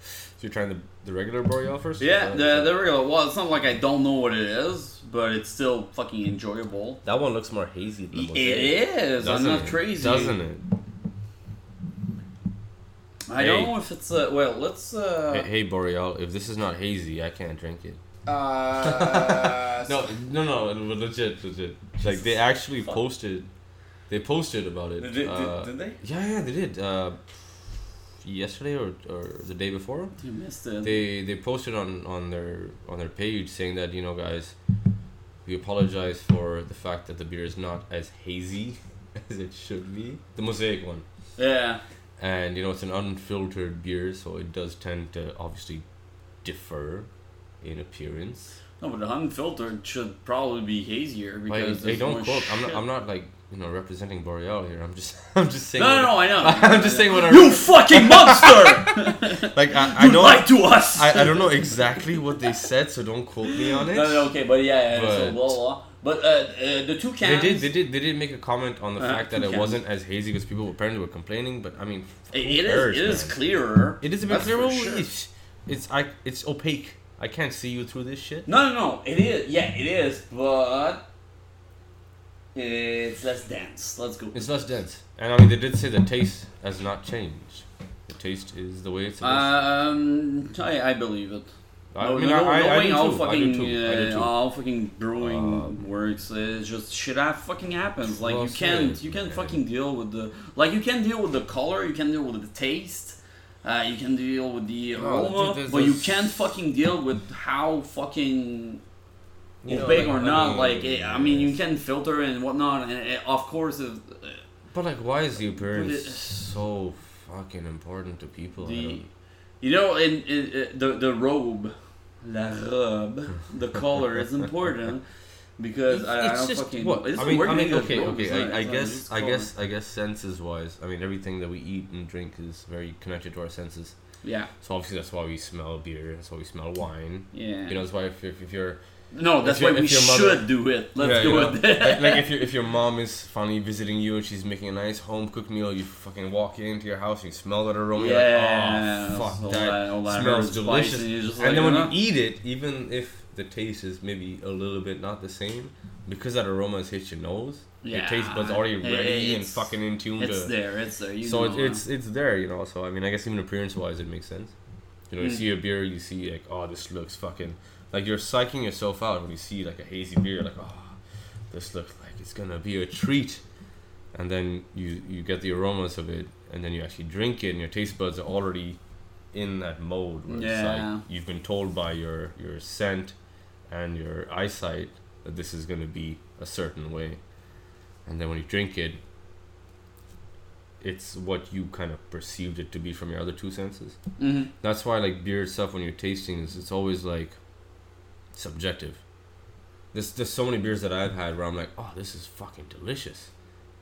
So you're trying the the regular Boreal first? Yeah, Is the, that- the regular. Well, it's not like I don't know what it is, but it's still fucking enjoyable. that one looks more hazy than the It Mosaic. is. I'm Doesn't not it? crazy. Doesn't it? I don't know if it's uh, well. Let's uh. Hey, hey Boreal, if this is not hazy, I can't drink it. uh No, no, no, legit, legit. Like they actually Fuck. posted, they posted about it. Did, did, uh, did they? yeah, yeah, they did. Uh, yesterday or, or the day before, You missed it. they they posted on on their on their page saying that you know guys, we apologize for the fact that the beer is not as hazy as it should be. The mosaic one, yeah. And you know it's an unfiltered beer, so it does tend to obviously differ in appearance. No, but the unfiltered should probably be hazier Like, because hey, there's don't more quote. I'm not. I'm not like you know representing Boreal here. I'm just. I'm just saying. No, no, no, I know. I'm just saying what I. You fucking monster! Like I, I you know. lied to us. I, I don't know exactly what they said, so don't quote me on it. No, no, okay, but yeah, yeah so But- blah blah. But uh, uh, the two They cans. did. They did. They did make a comment on the Uh, fact that it wasn't as hazy because people apparently were complaining. But I mean, It, it is. cares, It is clearer. It is a bit clearer. sure. It's, it's I. It's opaque. I can't see you through this shit. No, no, no. It is. Yeah, it is. But it's less dense. Let's go. It's less dense, and I mean they did say the taste has not changed. The taste is the way it's supposed. Um, I, I believe it. I mean, no, I, I, I knowing how. I do fucking. I uh, how fucking brewing Um, works, it's just shit that fucking happens. Like you can't you can't fucking deal with the like you can deal with the color, you can deal with the taste. Uh, you can deal with the aroma, there's- but you can't fucking deal with how fucking You know, big like, or I not. mean, like, eh, I mean, you can filter and whatnot, and eh, of course, eh, But like, why is the appearance it- so fucking important to people? I the you know, in, in, uh, the the robe, la robe, the color is important because I, I it's don't just fucking. what It's I mean. word I mean, nigga okay, okay. isn't? I, I guess, I guess, I guess, senses wise. I mean, everything that we eat and drink is very connected to our senses. Yeah, So obviously, that's why we smell beer. That's why we smell wine. yeah. You know, that's why if, if, if you're no, that's why we should do it. Let's do it. like, like if your if your mom is finally visiting you and she's making a nice home cooked meal, you fucking walk into your house and you smell that aroma. yeah, you're like, oh fuck, all that, all that smells delicious. and, like, then when "Uh-huh." you eat it, even if the taste is maybe a little bit not the same, because that aroma has hit your nose, yeah. your taste buds already ready and fucking in tune it's to. there, it's there. You So know, it, it's it's there, you know. So I mean, I guess even appearance wise, it makes sense. You know, you Mm. see a beer, you see like, oh, this looks fucking like you're psyching yourself out when you see like a hazy beer, like, oh, this looks like it's gonna be a treat, and then you you get the aromas of it, and then you actually drink it, and your taste buds are already in that mode where it's Yeah. like you've been told by your your scent and your eyesight that this is gonna be a certain way, and then when you drink it, it's what you kind of perceived it to be from your other two senses. Mhm. That's why like beer itself when you're tasting is it's always like subjective. there's there's so many beers that I've had where I'm like, oh, this is fucking delicious,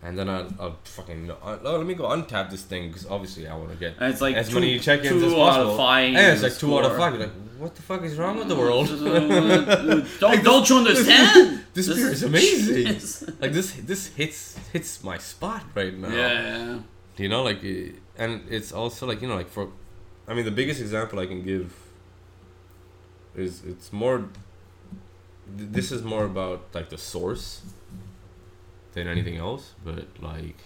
and then I'll, I'll fucking oh, let me go untap this thing because obviously I want to get And it's like as two- many check-ins two as out possible. of five Yeah, it's like two out of five. You're like, what the fuck is wrong with the world? don't, don't you understand? This beer is amazing. like this this hits hits my spot right now. yeah. You know, like, uh, and it's also like you know, like for, I mean, the biggest example I can give is it's more. Th- This is more about like the source than anything else, but like,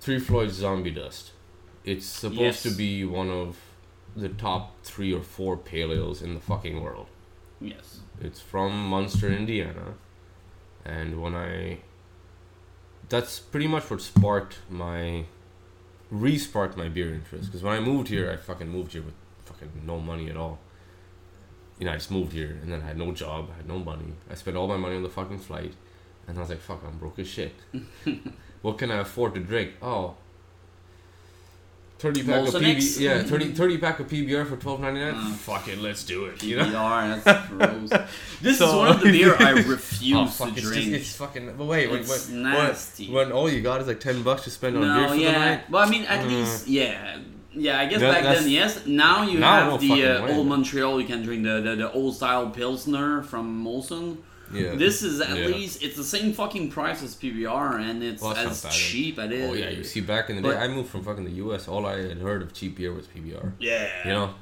Three Floyds Zombie Dust. It's supposed to be one of the top three or four pale ales in the fucking world. Yes. It's from Munster, Indiana, and when I that's pretty much what sparked my re-sparked my beer interest because when I moved here I fucking moved here with fucking no money at all you know I just moved here and then I had no job I had no money I spent all my money on the fucking flight and I was like fuck I'm broke as shit what can I afford to drink oh 30 pack of PB, X? yeah 30, 30 pack of PBR for 12.99 Mm. fuck it let's do it you know that's gross. This is one of the beer I refuse Oh, to fuck, it's, drink. just, it's fucking. But wait, It's wait. nasty. When, when all you got is like 10 bucks to spend on beer no, for the night? Well, I mean, at Mm. least, yeah. Yeah, I guess That- back then, yes. Now you Now, no have the uh, old Montreal. You can drink the, the, the old style Pilsner from Molson. Yeah. This is at Yeah. least, it's the same fucking price as PBR, and it's Well, as cheap as it is. Oh, yeah, you see, back in the day, I moved from fucking the US. All I had heard of cheap beer was PBR. Yeah. You know?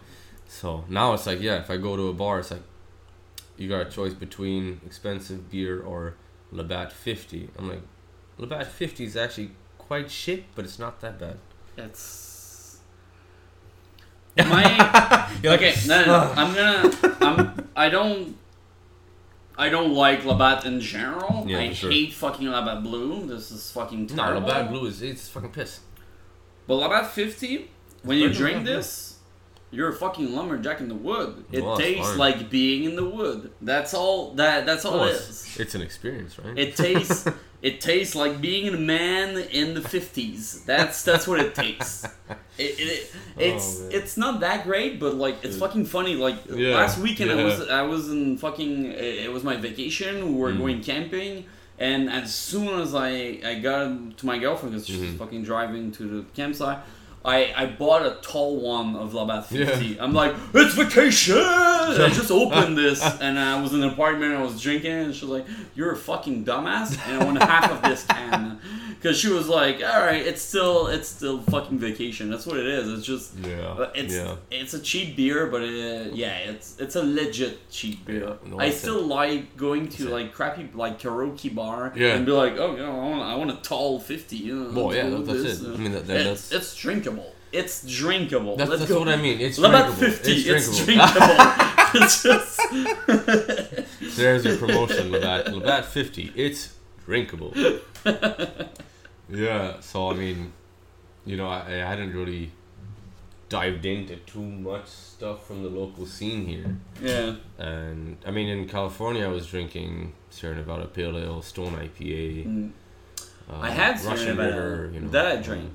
So now it's like, yeah, if I go to a bar, it's like, you got a choice between expensive beer or Labatt 50. I'm like, Labatt 50 is actually quite shit, but it's not that bad. It's. My. You're like, okay, no, no, no. I'm gonna. I'm. I don't. I don't like Labatt in general. Yeah, I for sure. hate fucking Labatt Blue. This is fucking No, terrible. Labatt Blue is it's fucking piss. But Labatt 50, when you drink this, you're a fucking lumberjack in the wood. It Well, tastes fine. like being in the wood. That's all. That that's oh, all Oh, it's, it's an experience, right? It tastes. it tastes like being a man in the 50s. That's that's what it tastes. It, it, it's Oh, it's not that great, but like it's fucking funny. Like Yeah, last weekend, I was I was in fucking. It was my vacation. We were Mm. going camping, and as soon as I I got to my girlfriend because she's Mhm. fucking driving to the campsite. I, I bought a tall one of Labatt 50. Yeah. I'm like, it's vacation! I just opened this and I was in an apartment and I was drinking and she was like, you're a fucking dumbass and I want half of this can. Because she was like, alright, it's still it's still fucking vacation. That's what it is. It's just, yeah. uh, it's yeah. it's a cheap beer, but uh, yeah, it's it's a legit cheap beer. Yeah, no, I still like going to like crappy like karaoke bar Yeah. and be like, oh, you know, I want, I want a tall fifty. You know, Well, yeah, go that- with that's this. it. I mean, that, that, it's, that's it's drinkable. It's drinkable. that's, Let's that's go. what I mean. It's drinkable. 50, it's, It's drinkable. drinkable. it's just. There's your promotion, Labatt. Labatt 50. It's drinkable. yeah, so I mean, you know, I, I hadn't really dived into too much stuff from the local scene here. yeah. And I mean, in California, I was drinking Sierra Nevada Pale Ale, Stone IPA. Mm. Uh, I had Sierra Russian Nevada. River, you know. That I um, drank.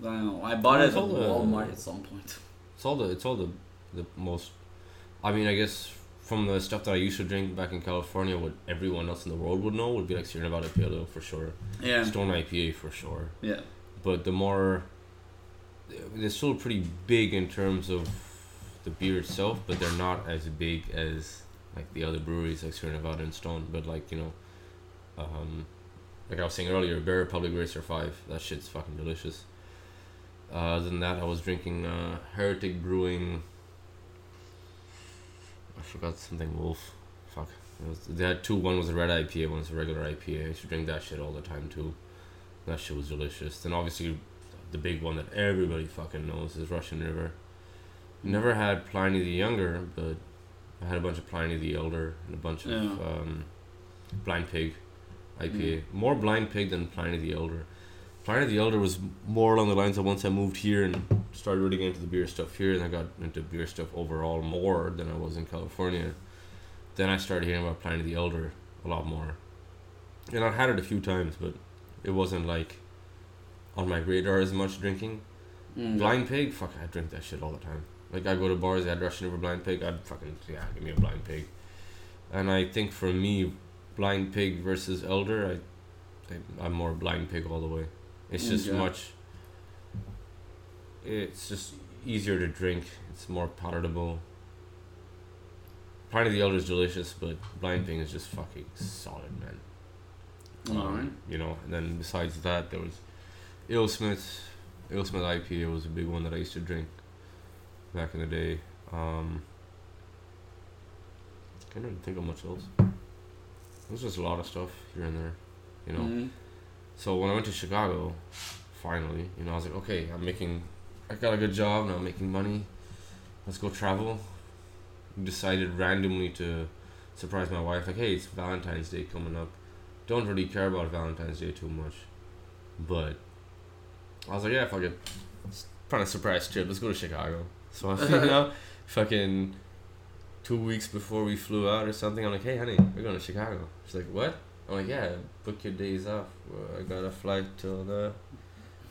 I don't know. I bought it at all the- Walmart at some point. It's all the it's all the the most. I mean, I guess from the stuff that I used to drink back in California, what everyone else in the world would know would be like Sierra Nevada Pale Ale for sure, Yeah. Stone IPA for sure. Yeah. But the more, they're still pretty big in terms of the beer itself, but they're not as big as like the other breweries like Sierra Nevada and Stone. But like you know, um, like I was saying earlier, Bear Republic Racer Five, that shit's fucking delicious. Uh, other than that, I was drinking uh, Heretic Brewing. I forgot something Wolf. Fuck. Was, they had two. One was a red IPA. One was a regular IPA. I used to drink that shit all the time too. That shit was delicious. Then obviously, the big one that everybody fucking knows is Russian River. Never had Pliny the Younger, but I had a bunch of Pliny the Elder and a bunch of Yeah. um, Blind Pig IPA. More Blind Pig than Pliny the Elder. Pliny the Elder was more along the lines of once I moved here and started really getting into the beer stuff here, and I got into beer stuff overall more than I was in California. Then I started hearing about Pliny the Elder a lot more. And I've had it a few times, but it wasn't like on my radar as much drinking. Mm. Blind Pig, fuck, I drink that shit all the time. Like I go to bars, I had Russian River Blind Pig, I'd fucking yeah, give me a Blind Pig. and I think for me, blind pig versus elder, I, I I'm more blind pig all the way. It's just Okay. much. It's just easier to drink. It's more palatable. Pint of the elder is delicious, but blind Thing is just fucking solid, man. Um, Alright. You know, and then besides that, there was Alesmith. Alesmith IPA was a big one that I used to drink back in the day. Um, can't really think of much else. There's just a lot of stuff here and there, you know. Mhm. So when I went to Chicago, finally, you know, I was like, okay, I'm making, I got a good job now, I'm making money. Let's go travel. Decided randomly to surprise my wife, like, hey, it's Valentine's Day coming up. Don't really care about Valentine's Day too much, but I was like, yeah, fuck it. It's kind of surprise trip. Let's go to Chicago. So I, you know, fucking two weeks before we flew out or something, I'm like, hey, honey, we're going to Chicago. She's like, what? Like, yeah, book your days off. Well, I got a flight till the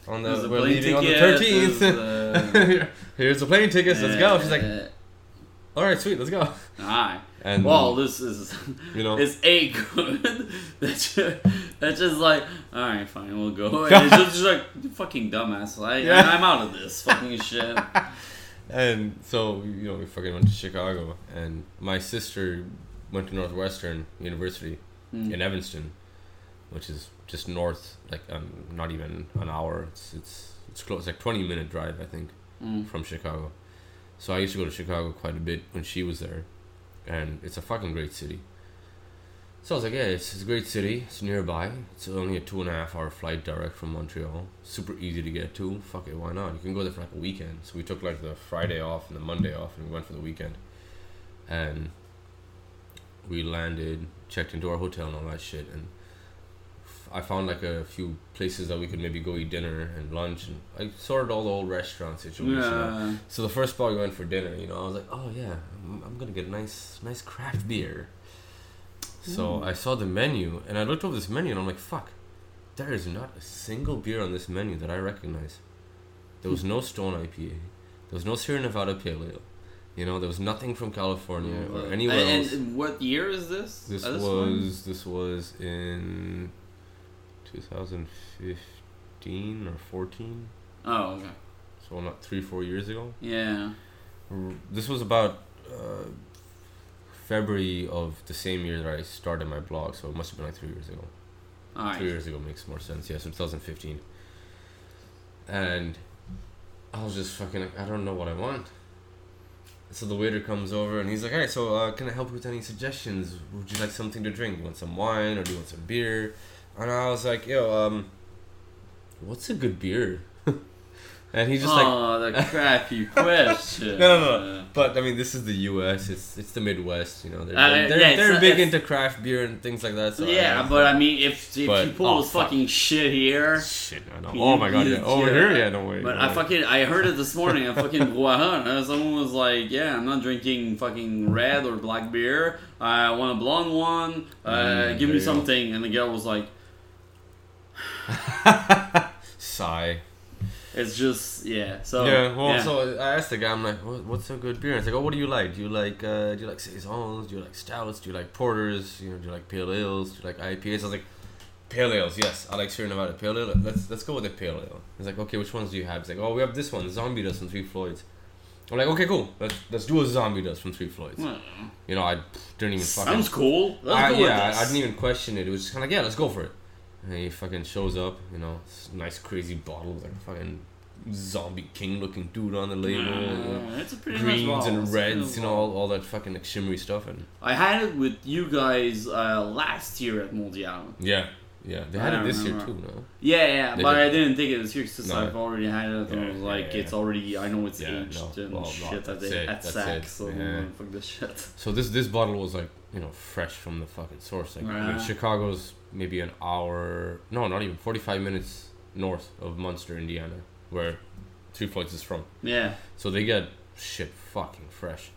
on the we're leaving on the thirteenth. uh, Here's the plane tickets. Let's go. She's like, uh, all right, sweet, let's go. Alright. And Well, this is you know, it's a good. that's just, that's just like, all right, fine, we'll go. And it's just, just like fucking dumbass. Like, Yeah. I'm out of this fucking shit. and so you know, we fucking went to Chicago, and my sister went to Northwestern University Mm. in Evanston, which is just north, like um, not even an hour. It's it's it's close, like twenty minute drive, I think. Mm. from Chicago. So I used to go to Chicago quite a bit when she was there, and it's a fucking great city. So I was like, yeah, it's, it's a great city. It's nearby. It's only a two and a half hour flight direct from Montreal. Super easy to get to. Fuck it, why not? You can go there for like a weekend. So we took like the Friday off and the Monday off, and we went for the weekend. And we landed, checked into our hotel and all that shit, and f- I found like a few places that we could maybe go eat dinner and lunch, and I sorted all the old restaurant situations. out. Yeah. So the first spot we went for dinner, you know, I was like, oh yeah, I'm, I'm gonna get a nice, nice craft beer. So mm. I saw the menu and I looked over this menu and I'm like, fuck, there is not a single beer on this menu that I recognize. There was no Stone IPA, there was no Sierra Nevada Pale Ale, you know, there was nothing from California or anywhere and, else. and what year is this? This Uh, was one? this was in 2015 or 14, Oh, okay. so not three four years ago. Yeah. This was about uh, February of the same year that I started my blog, so it must have been like three years ago. All right. Three years ago makes more sense. Yeah, so 2015. And I was just fucking like, I don't know what I want. So the waiter comes over and he's like, "Alright, so uh, can I help you with any suggestions? Would you like something to drink? You want some wine or do you want some beer?" And I was like, "Yo, um, what's a good beer?" And he's just like, oh, the crappy question. No, no, no. But I mean, this is the U.S. It's it's the Midwest. You know, they're Uh, they're, yeah, they're, big into craft beer and things like that. So yeah, don't- but I mean, if if But- you pull oh, this fuck. fucking shit here, shit, I know. Oh my god, yeah. Over yeah. here, yeah, no way. But no I way. fucking I heard it this morning at fucking Guahan. Uh, Someone was like, "Yeah, I'm not drinking fucking red or black beer. I want a blonde one. Uh, Mm, give me you go. something." And the girl was like, sigh. "It's just yeah." So yeah, well, so I asked the guy, I'm like, what, "What's a good beer?" And he's like, "Oh, what do you like? Do you like uh, do you like saisons? Do you like stouts? Do you like porters? You know, do you like pale ales? Do you like IPAs?" I was like, "Pale ales, yes. I like Sierra Nevada pale ale. Let's let's go with the pale ale." He's like, "Okay, which ones do you have?" He's like, "Oh, we have this one, Zombie Dust from Three Floyds." I'm like, "Okay, cool. Let's let's do a Zombie Dust from Three Floyds." Well, You know, I didn't even fucking. sounds cool. Let's I, yeah, I. I didn't even question it. It was just kind of like, yeah, let's go for it. And he fucking shows up, you know, nice crazy bottle with like a fucking zombie king looking dude on the label. you know, it's a pretty greens nice and It's a pretty reds, you know, all, all that fucking like shimmery stuff. And I had it with you guys uh, last year at Mondial. yeah, yeah, they had it this year too, no? Yeah, yeah, They but did. I didn't think it was here because No. I've already had it. And Yeah, it was yeah, like yeah, it's already. I know it's Yeah, aged no, and well, shit no, at, that's at that's Sac, so yeah. fuck this shit. So this this bottle was like you know fresh from the fucking source. Like I mean, Yeah. Chicago's maybe an hour, no, not even forty five minutes north of Munster, Indiana, where Three Floyds is from. Yeah. So they get shit fucking fresh.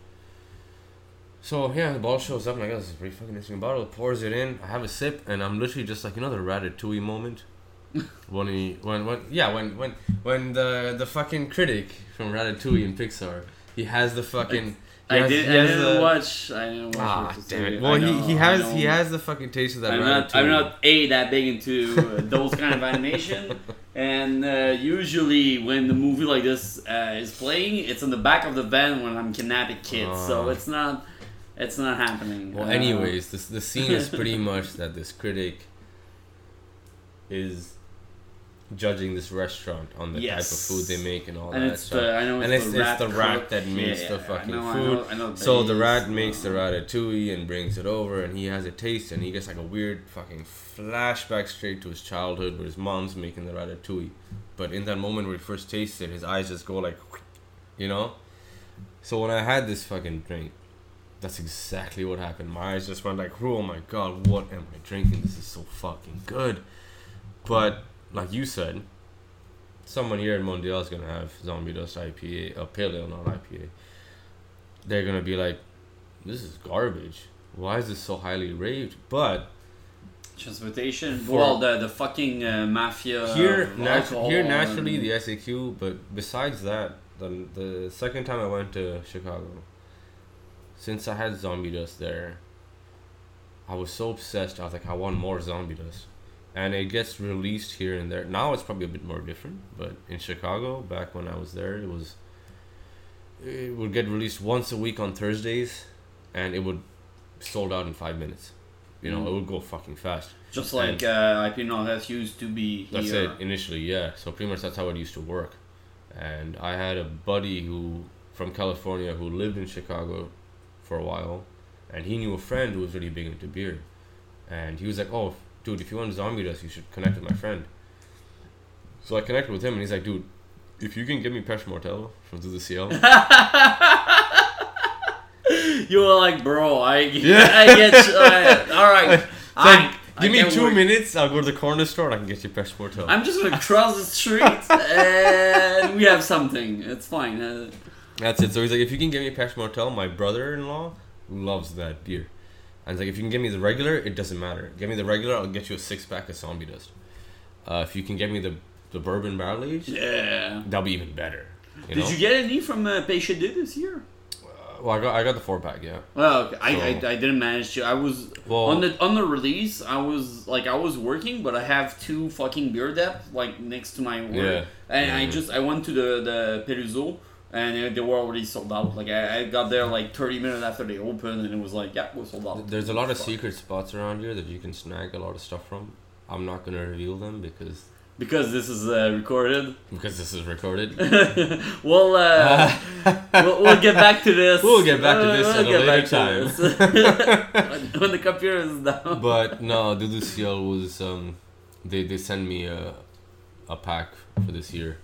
So yeah, the ball shows up and I got this is pretty fucking interesting bottle. Pours it in. I have a sip and I'm literally just like you know the Ratatouille moment. when he when when yeah when when when the the fucking critic from Ratatouille in Pixar he has the fucking I has- did, I didn't a- watch. I didn't watch. Ah, damn it. I Well, know, he, he has he has the fucking taste of that I'm not. I'm not a that big into uh, those kind of animation, and uh, usually when the movie like this uh, is playing, it's in the back of the van when I'm kidnapping kids. so Ah. it's not. It's not happening. Well, Uh, anyways, this the scene is pretty much that this critic is judging this restaurant on the type of food they make and all and that it's stuff. the I know it's and the it's, it's rat the rat that makes Yeah, the I fucking know, I food. know- I know So the rat makes the uh, ratatouille and brings it over, and he has a taste, and he gets like a weird fucking flashback straight to his childhood where his mom's making the ratatouille. But in that moment where he first tastes it, his eyes just go like, you know. So when I had this fucking drink, that's exactly what happened. My eyes just went like, oh my god, what am I drinking? This is so fucking good. But like you said, someone here in Mondial is gonna have Zombie Dust IPA, a pale ale, not IPA. They're gonna be like, this is garbage. Why is this so highly raved? But transportation. For- well, the the fucking uh, mafia. here, nat- here naturally the SAQ. But besides that, the the second time I went to Chicago, since I had Zombie Dust there, I was so obsessed. I was like, I want more Zombie Dust, and it gets released here and there. Now it's probably a bit more different, but in Chicago, back when I was there, it was. It would get released once a week on Thursdays, and it would sold out in five minutes. You know, Mm. it would go fucking fast. Just like uh, IP North used to be here. That's it. Initially, yeah. So pretty much that's how it used to work. And I had a buddy who from California who lived in Chicago for a while, and he knew a friend who was really big into beer, and he was like, "Oh, dude, if you want a zombie dust, you should connect with my friend." So I connected with him, and he's like, "Dude, if you can give me Peche Mortel from Dieu du Ciel, You were like, bro, I, Yeah. I get you. Uh, all right. It's I, like, give I me two work. minutes, I'll go to the corner store, and I can get you Peche Mortel." I'm just gonna cross the street and we have something. It's fine. That's it. So he's like, if you can give me Peche Mortel, my brother-in-law loves that beer. And he's like, if you can give me the regular, it doesn't matter. Give me the regular, I'll get you a six pack of Zombie Dust. Uh, if you can get me the the bourbon barrel age, yeah. that'll be even better. You Did know? you get any from uh, Did this year? Uh, well, I got I got the four pack, yeah. Well, okay. I, So- I, I didn't manage to. I was Well- on the on the release. I was like I was working, but I have two fucking beer depth like next to my work, Yeah. and I Mhm. just I went to the the Peruzo, and they were already sold out. Like I, I got there like thirty minutes after they opened, and it was like yeah, we're sold out. There's a lot of Fuck. secret spots around here that you can snag a lot of stuff from. I'm not gonna reveal them because because this is uh, recorded. because this is recorded. we'll, uh, we'll we'll get back to this. We'll get back to this Uh, at a later time. when, the computer is down. but no, Dieu du Ciel was um, they they sent me a a pack for this year,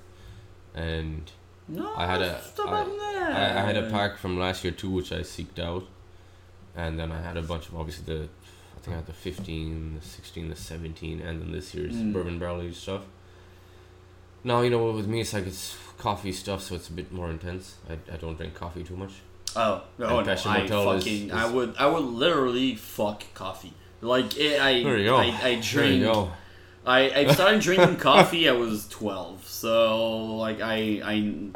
and no, I had a- stop I- on. I, I had a pack from last year too, which I seeked out, and then I had a bunch of obviously the, I think I had the 15, the 16, the 17, and then this year's Mm. bourbon barrel aged stuff. Now you know what with me it's like it's coffee stuff, so it's a bit more intense. I, I don't drink coffee too much. Oh no, And no I Motel is- fucking is- I would I would literally fuck coffee. Like it, I There you go. I, I There you drink go. I, I started drinking coffee I was twelve. So like I I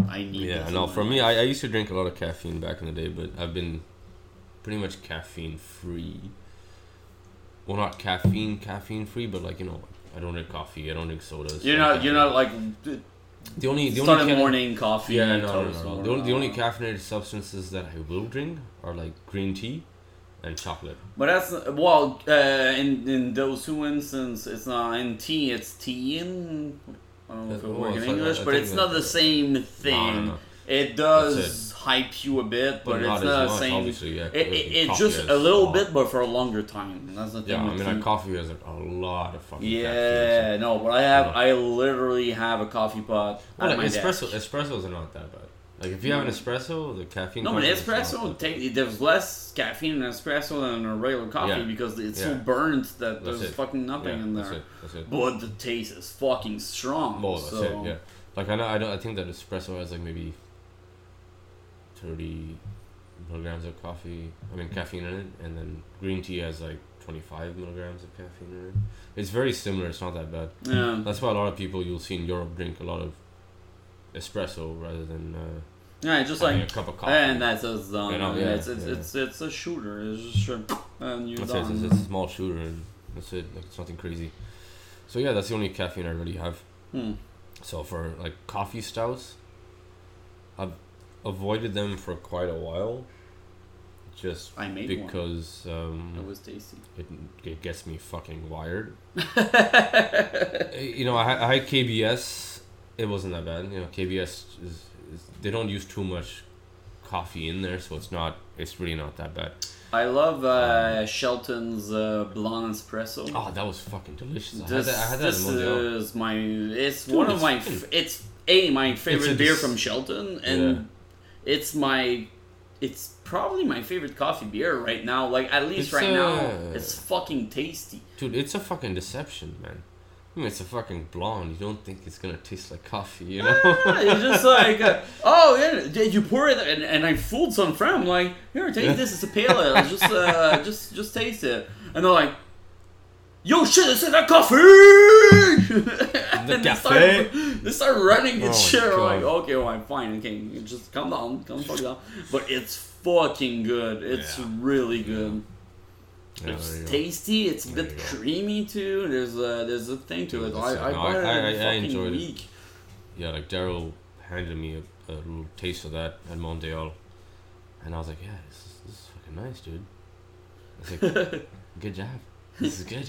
I need Yeah, no. For me. I, I used to drink a lot of caffeine back in the day, but I've been pretty much caffeine free. Well, not caffeine caffeine free, but like you know, I don't drink coffee. I don't drink sodas. you're no not you're not like the only the only ca- morning coffee. Yeah, no, no, no, no. The only, the only caffeinated substances that I will drink are like green tea and chocolate. But that's well, uh, in in those two instances, it's not in tea. It's tea in. I don't know if it works in English, but it's not the same thing. No, no, no. It does hype you a bit, but, But, it's not not, the same. Yeah, It, it, it's just a little bit, but for a longer time. That's the thing. Yeah, I mean, tea. like coffee has a lot of fucking caffeine. yeah, no, but I have, I literally have a coffee pot Well, like my espresso, desk. espressos are not that bad. Like if you have an espresso, the caffeine. No, but content is not espresso take there's less caffeine in an espresso than a regular coffee Yeah. because it's so Yeah. burnt that That's there's fucking nothing yeah, in That's there. it. That's it. But the taste is fucking strong. Well, that's so. it. Yeah. Like I know, I don't. I think that espresso has like maybe thirty milligrams of coffee. I mean caffeine in it, and then green tea has like twenty-five milligrams of caffeine in it. It's very similar. It's not that bad. Yeah. That's why a lot of people you'll see in Europe drink a lot of espresso rather than. Uh, Yeah, just like a cup of coffee. and that's done. You know, yeah, it's it's, yeah. it's it's a shooter. It's just a, and you're That's it. It's, it's a small shooter, and that's it. Like it's nothing crazy. So yeah, that's the only caffeine I really have. Hmm. So for like coffee stouts, I've avoided them for quite a while. Just I made because um, It was tasty. it, it gets me fucking wired. You know, I, I had KBS. It wasn't that bad. You know, KBS is, is they don't use too much coffee in there, so it's not. It's really not that bad. I love uh, Shelton's uh, blonde espresso. Oh, that was fucking delicious. I had this that. I had that this is my. It's Dude, one of it's my. F- it's a my favorite a beer from Shelton, and it's my. It's probably my favorite coffee beer right now. Like at least It's, right now, uh, it's fucking tasty. Dude, it's a fucking deception, man. It's a fucking blonde. You don't think it's gonna taste like coffee, you know? it's just like, uh, oh yeah, you pour it, and, and I fooled some friend. I'm like, here, taste this. It's a pale ale. Just, uh, just, just taste it. And they're like, yo, shit, this is that coffee. and they start, they start running Oh and my shit. I'm like, okay, well, I'm fine. Okay, just calm down, calm fuck down. But it's fucking good. It's Yeah. really good. Yeah, it's you go. tasty. It's a There bit creamy too. There's a there's a thing to it. I, it. I No, I- I- I fucking enjoyed it. Yeah, like Daryl handed me a, a little taste of that at Montreal, and I was like, yeah, this is, this is fucking nice, dude. I was like, good job. This is good.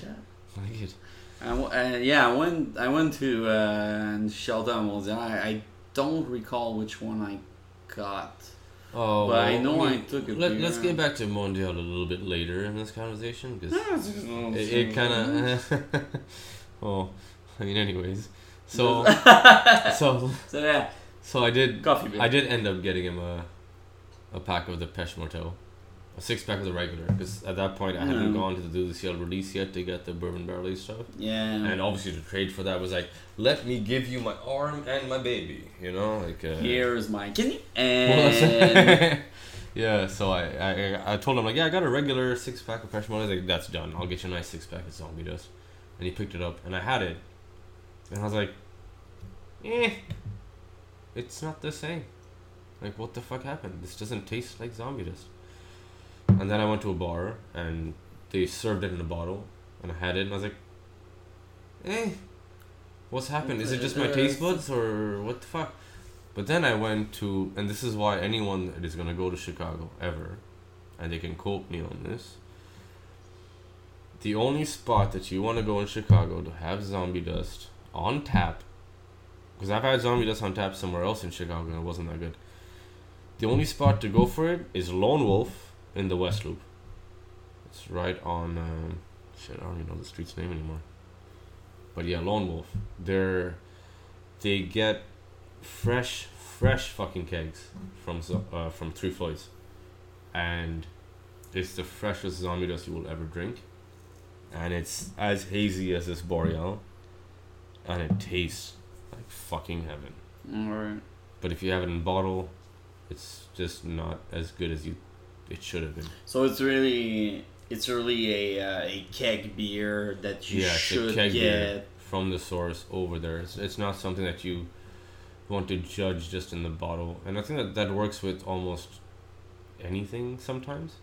I like it. I uh, yeah, I went. I went to uh, Shelton Malls. I, I don't recall which one I got. Oh, But I well, know I took a Let, let's get back to Mondial a little bit later in this conversation because it, it, it kind of. well, I mean, anyways. So, so, So yeah, so I did. coffee beer. I did end up getting him a, a pack of the Peche Mortel, a six pack of the regular because at that point I hadn't Mm. gone to the DCL release yet to get the bourbon barrel aged stuff, Yeah. and obviously the trade for that was like, let me give you my arm and my baby, you know, like. Uh, Here's my kidney. And yeah, so I, I I told him like, yeah, I got a regular six pack of fresh He's like, that's done. I'll get you a nice six pack of zombie dust. And he picked it up, and I had it, and I was like, eh, it's not the same. Like, what the fuck happened? This doesn't taste like zombie dust. And then I went to a bar, and they served it in a bottle, and I had it, and I was like, eh, what's happened? Is it just my taste buds, or what the fuck? But then I went to, and this is why anyone that is gonna go to Chicago ever, and they can quote me on this. The only spot that you want to go in Chicago to have zombie dust on tap, because I've had zombie dust on tap somewhere else in Chicago and it wasn't that good. The only spot to go for it is Lone Wolf in the West Loop. It's right on. Um, shit, I don't even know the street's name anymore. But yeah, Lone Wolf. They're they get fresh, fresh fucking kegs from uh, from Three Floyds, and it's the freshest zombie dust you will ever drink, and it's as hazy as this Boreal, and it tastes like fucking heaven. Alright. But if you have it in bottle, it's just not as good as you it should have been. So it's really it's really a uh, a keg beer that you yeah, should keg get. from the source over there. It's, it's not something that you want to judge just in the bottle, and I think that that works with almost anything sometimes.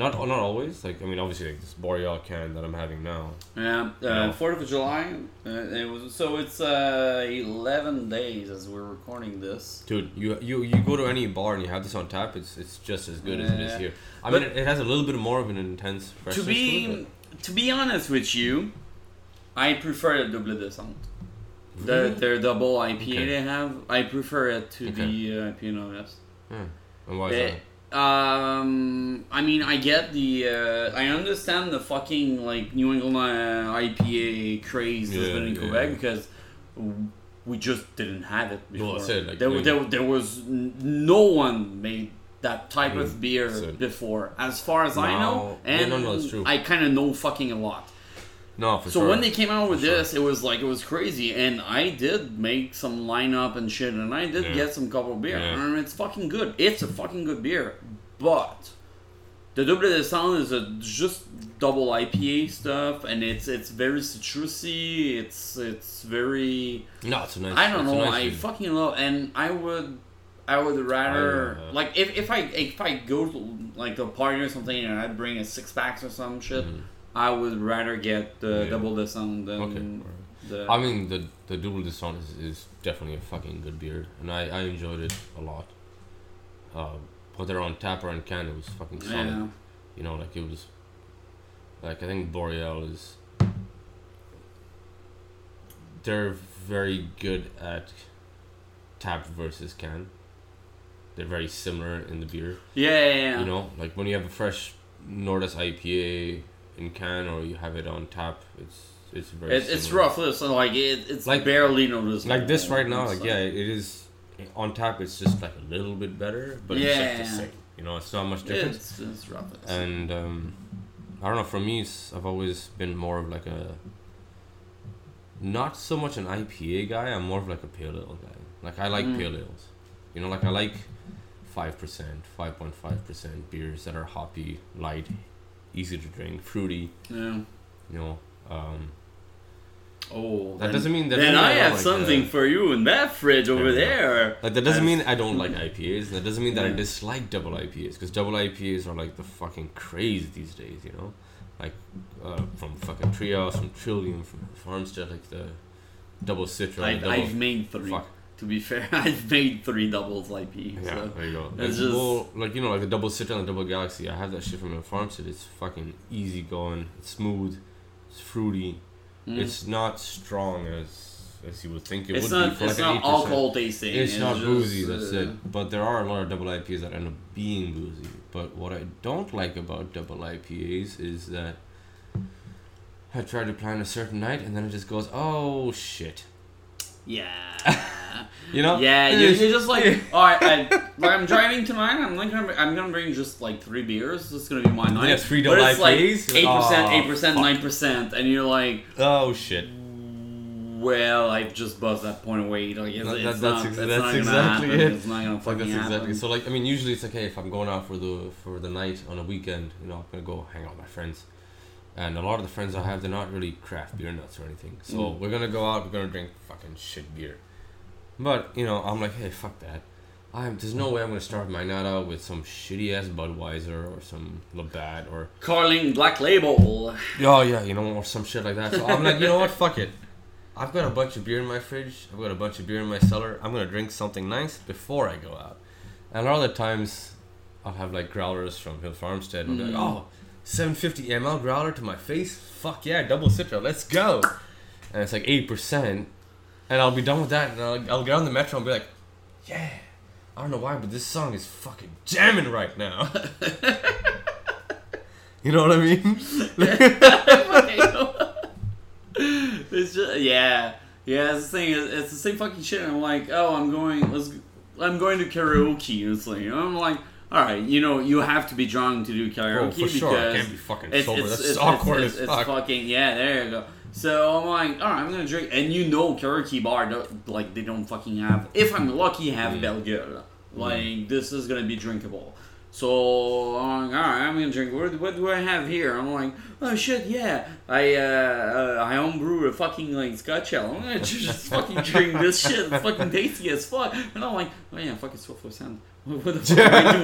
Not not always. Like I mean, obviously, like this Boreal can that I'm having now. Yeah, uh. Fourth of July. Uh, it was so it's uh, eleven days as we're recording this. Dude, you you you go to any bar and you have this on tap, it's it's just as good as it is here. I mean, it, it has a little bit more of an intense freshness to be to be honest with you, I prefer the double descente. The, their double IPA Okay. they have, I prefer it to Okay. the uh, Pinot Noir. but, and why is that? Um, I mean, I get the, uh, I understand the fucking like New England uh, IPA craze that's Yeah, been in yeah. Quebec because we just didn't have it before. Well, that's it, like, there, we- there, there was no one made that type Mm, of beer that's it. before, as far as I know, and no, no, that's true. I kind of know fucking a lot. No, for So sure. when they came out with For sure. this, it was like it was crazy, and I did make some lineup and shit, and I did Yeah. get some couple beer, Yeah. and it's fucking good. It's a fucking good beer, but the double descente is a just double IPA stuff, and it's it's very citrusy. It's it's very no, it's a nice. I don't know. nice I fucking love, and I would. I would rather I, uh, like if, if I if I go to like a party or something and I'd bring a six packs or some shit, I would rather get the. Yeah. double discount than Okay. the. I mean, the the double discount is, is definitely a fucking good beer, and I, I enjoyed it a lot. Uh, whether on tap or on can, it was fucking solid. yeah. You know, like it was. Like I think Boreal is. They're very good at tap versus can. They're very similar in the beer. Yeah, yeah, yeah. You know, like when you have a fresh Nordis IPA in can or you have it on tap, it's it's very. It, it's rough, so like it, it's Like- barely noticeable. Like this right now, like yeah, it is on tap. It's just like a little bit better, but it's like the Yeah. same. You know, it's not much difference. It's, it's rough. It's, And um, I don't know. For me, it's, I've always been more of like a. Not so much an IPA guy. I'm more of like a pale ale guy. Like I like Mm. pale ales. You know, like I like five percent, five point five percent beers that are hoppy, light, easy to drink, fruity. yeah. You know, um, Oh, That then- doesn't mean that Then I I have like something the- for you in that fridge over There. Like that doesn't mean I don't like IPAs. That doesn't mean that I dislike double IPAs because double IPAs are like the fucking craze these days. You know, like uh, from fucking Trios, from Trillium, from Farmstead, like the double Citra. I've, double, I've made three. fuck. To be fair, I've made three doubles IP. yeah, So. there you go. it's Like, just- well, like you know, like the double Citra and the double Galaxy. I have that shit from the Farmstead. It's fucking easy going. It's smooth. It's fruity. Mm. It's not strong as as you would think it It's would not. be for It's like not alcohol tasting. It's not just, boozy, that's uh, it. But there are a lot of double IPAs that end up being boozy. But what I don't like about double IPAs is that I try to plan a certain night and then it just goes, oh shit. Yeah. You know? Yeah, you're, you're just like, all right, I, like I'm driving tonight. I'm like, I'm gonna bring just like three beers. Is gonna be my night. Yeah, three double it's like eight percent, eight percent, nine percent, and you're like, Oh shit. well, I've just buzzed that point away. Like, it's, That- it's that's not, ex- it's that's not exactly happen. it. It's not gonna Like fucking that's happen. exactly so like I mean usually it's like hey if I'm going out for the for the night on a weekend, you know, I'm gonna go hang out with my friends. And a lot of the friends I have they're not really craft beer nuts or anything. So Mm. we're gonna go out, we're gonna drink fucking shit beer. But, you know, I'm like, hey, fuck that. I'm there's no way I'm gonna start my night out with some shitty ass Budweiser or some Labatt or Carling Black Label. Oh yeah, you know, or some shit like that. So I'm like, you know what, fuck it. I've got a bunch of beer in my fridge. I've got a bunch of beer in my cellar. I'm gonna drink something nice before I go out. And a lot of the times, I'll have like growlers from Hill Farmstead. And be like, Mm. oh, 750 ml growler to my face. Fuck yeah, double citra. Let's go. And it's like eight percent. And I'll be done with that, and I'll, I'll get on the metro and be like, yeah. I don't know why, but this song is fucking jamming right now. you know what I mean? it's just yeah, yeah. It's the thing. It's, it's the same fucking shit. I'm like, oh, I'm going. Let's. I'm going to karaoke. It's like I'm like, all right, you know, you have to be drunk to do karaoke Oh, for because sure. I can't be fucking sober. it's, That's it's, awkward it's, as fuck. It's fucking yeah. There you go. So I'm like, all right, I'm gonna drink, and you know, karaoke bar like they don't fucking have. If I'm lucky, have Mm. Belgium. Like this is gonna be drinkable. So I'm like, all right, I'm gonna drink. What, what do I have here? I'm like, oh shit, yeah. I uh, uh I homebrew a fucking like Scotch ale. I'm gonna just fucking drink this shit. It's fucking tasty as fuck. And I'm like, oh yeah, fucking Swift Sound. What what the fuck am I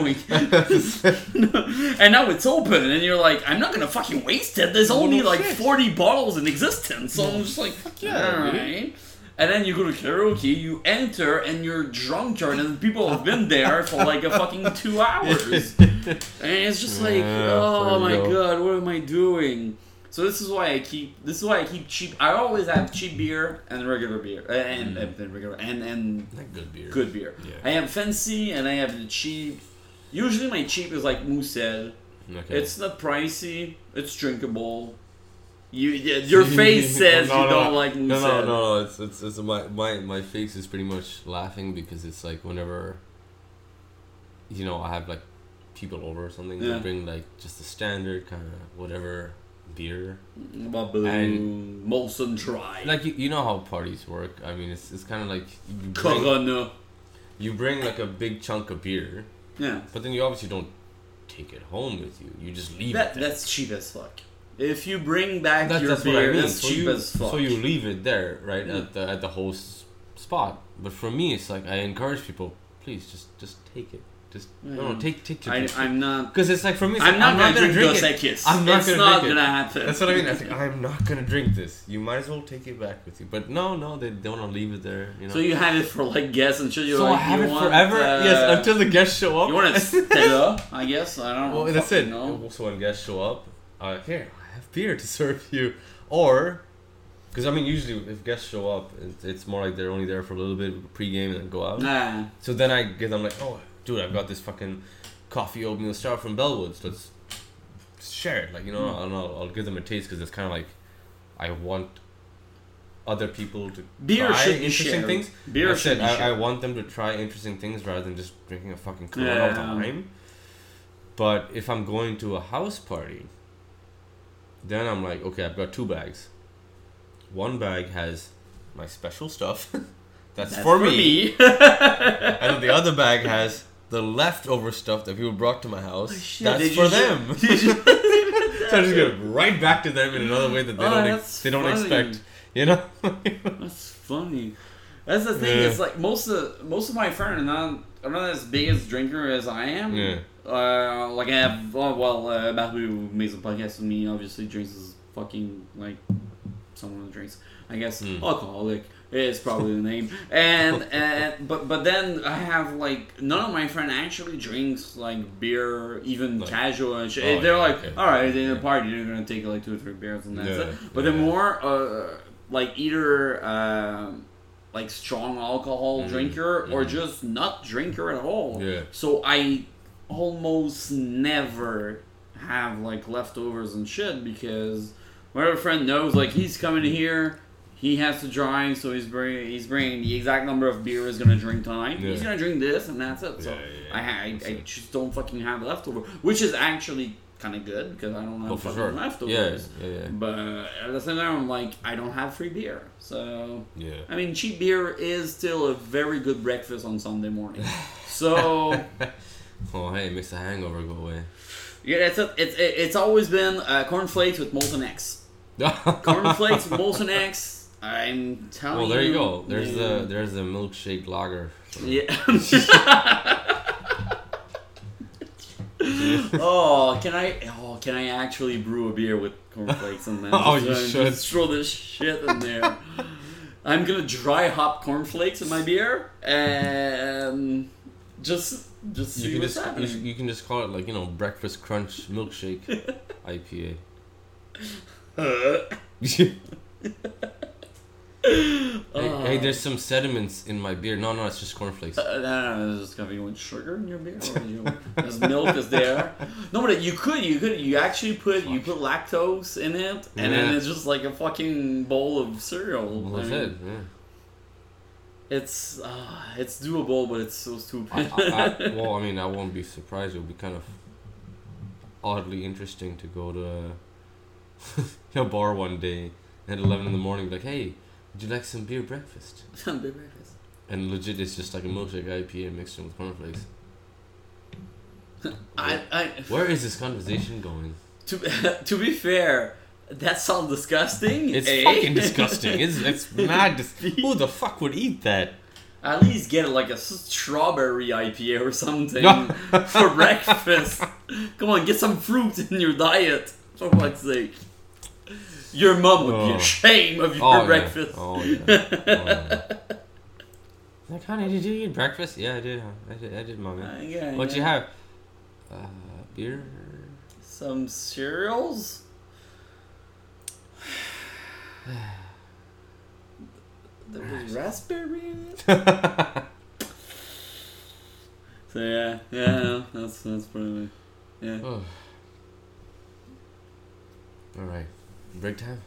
doing? and now it's open, and you're like, I'm not gonna fucking waste it. There's only no like shit. 40 bottles in existence, so I'm just like, fuck yeah, all right. And then you go to karaoke, you enter, and you're drunker, and people have been there for like a fucking two hours. And it's just like, Yeah, oh my go. god, what am I doing? So this is why I keep this is why I keep cheap. I always have cheap beer and regular beer uh, and, and, and regular and and Like good beer. good beer. Yeah. I have fancy and I have the cheap. Usually my cheap is like Moussel. Okay. It's not pricey. It's drinkable. You your face says No, you no, don't like No, Moussel. no, no, no. It's, it's, it's my, my, my face is pretty much laughing because it's like whenever, you know, I have like people over or something, Yeah. they bring like just the standard kind of whatever beer. Mm, Baboon, And- Molson Dry, Like you, you know how parties work. I mean, it's, it's kind of like you bring, Corona. you bring like a big chunk of beer, Yeah, but then you obviously don't take it home with you. You just leave that it there. that's cheap as fuck. If you bring back That's, your that's beer, I mean. so cheap you, as fuck. So you leave it there, right, Yeah. at the at the host spot. But for me, it's like I encourage people, please, just just take it. Just Yeah. no, no, take take two. I, I'm not. Because it's like for me, it's I'm like, not, gonna, drink, Dos it. I'm not it's gonna not drink it. gonna happen. That's what I mean. I think I'm not gonna drink this. You might as well take it back with you. But no, no, they don't want to leave it there. You know. So you have it for like guests shit. You're So like, I have you it want, forever. uh, yes, until the guests show up. you want a Stella, I guess. I don't know. well, that's it. know. So when guests show up, uh, here beer to serve you, or because I mean usually if guests show up, it's, more like they're only there for a little bit pre-game and then go out. Nah. So then I give them like, oh, dude, I've got this fucking coffee oatmeal stout from Bellwoods. Let's share it. Like you know, Mm. and I'll, I'll give them a taste because it's kind of like I want other people to Beer try interesting shared. things. Beer I should I, I want them to try interesting things rather than just drinking a fucking Corona all the time. But if I'm going to a house party, then I'm like, okay, I've got two bags. One bag has my special stuff. That's, That's for, me. me. and the other bag has the leftover stuff that people brought to my house. Oh, shit, That's for them. so I just it right back to them in another way that they Oh, don't ex- they don't funny. expect. You know? That's funny. That's the thing. Yeah. It's like most of most of my friends are not are not as big as drinker as I am. Yeah. Uh, like I have. Oh, well, uh, who makes a podcast with me obviously drinks is fucking like someone who drinks. I guess Mm. alcoholic is probably the name. And and but but then I have like none of my friend actually drinks like beer, even Like- casual and shit. Oh, they're yeah, like, okay. all right, in a party, they're gonna take like two or three beers and that's Yeah, it. But yeah. they're more uh, like either um, like strong alcohol Mhm, drinker or mhm. just not drinker at all. Yeah. So I almost never have like leftovers and shit because my other friend knows like he's coming here. He has to drive, so he's bringing he's bringing the exact number of beer he's gonna drink tonight. He's gonna drink this, and that's it. So Yeah, yeah, yeah. I, I, I just don't fucking have leftover, which is actually kind of good because I don't have Oh, fucking sure. leftovers. Yeah, yeah, yeah. But at the same time, I'm like, I don't have free beer. So, Yeah. I mean, cheap beer is still a very good breakfast on Sunday morning. So, Oh, hey, it makes the hangover go away. yeah, it's, a, it's, it's always been uh, cornflakes with Molson Ex. Cornflakes with molten eggs. I'm telling you. well, there you go. There's yeah. the there's the milkshake lager. Yeah. oh, can I? Oh, can I actually brew a beer with cornflakes and then Oh, you uh, should. just throw this shit in there? I'm gonna dry hop cornflakes in my beer and just just see You can what's just you, happening. you can just call it like you know breakfast crunch milkshake IPA. hey, Oh. hey, there's some sediments in my beer. No, no, it's just cornflakes. Uh, no, no, no, is this gonna be one sugar in your beer? Or you, as milk is there? No, but you could, you could, you actually put, you put lactose in it, and then it's just like a fucking bowl of cereal. Well, that's mean, it. Yeah. It's, uh, it's doable, but it's so stupid. I, I, I, well, I mean, I won't be surprised. It would be kind of oddly interesting to go to a, bar one day at 11 in the morning, like, hey, would you like some beer breakfast? Big breakfast. And legit, it's just like a milkshake IPA mixed in with cornflakes. I, I, Where is this conversation going? to, to be fair, that sounds disgusting. It's eh? fucking disgusting. It's, it's mad. Dis- Who the fuck would eat that? At least get like a strawberry IPA or something for breakfast. Come on, get some fruit in your diet. For fuck's sake. Your mum would be Oh. ashamed of your Oh, yeah. breakfast. Oh, yeah. Oh, yeah. Like, honey, did you eat breakfast? Yeah, I did. I did, I did mommy. Uh, yeah, What'd you have? Uh, beer? Some cereals? there was raspberry in it? So yeah, yeah, no, that's that's probably yeah. Oh. All right. Break time?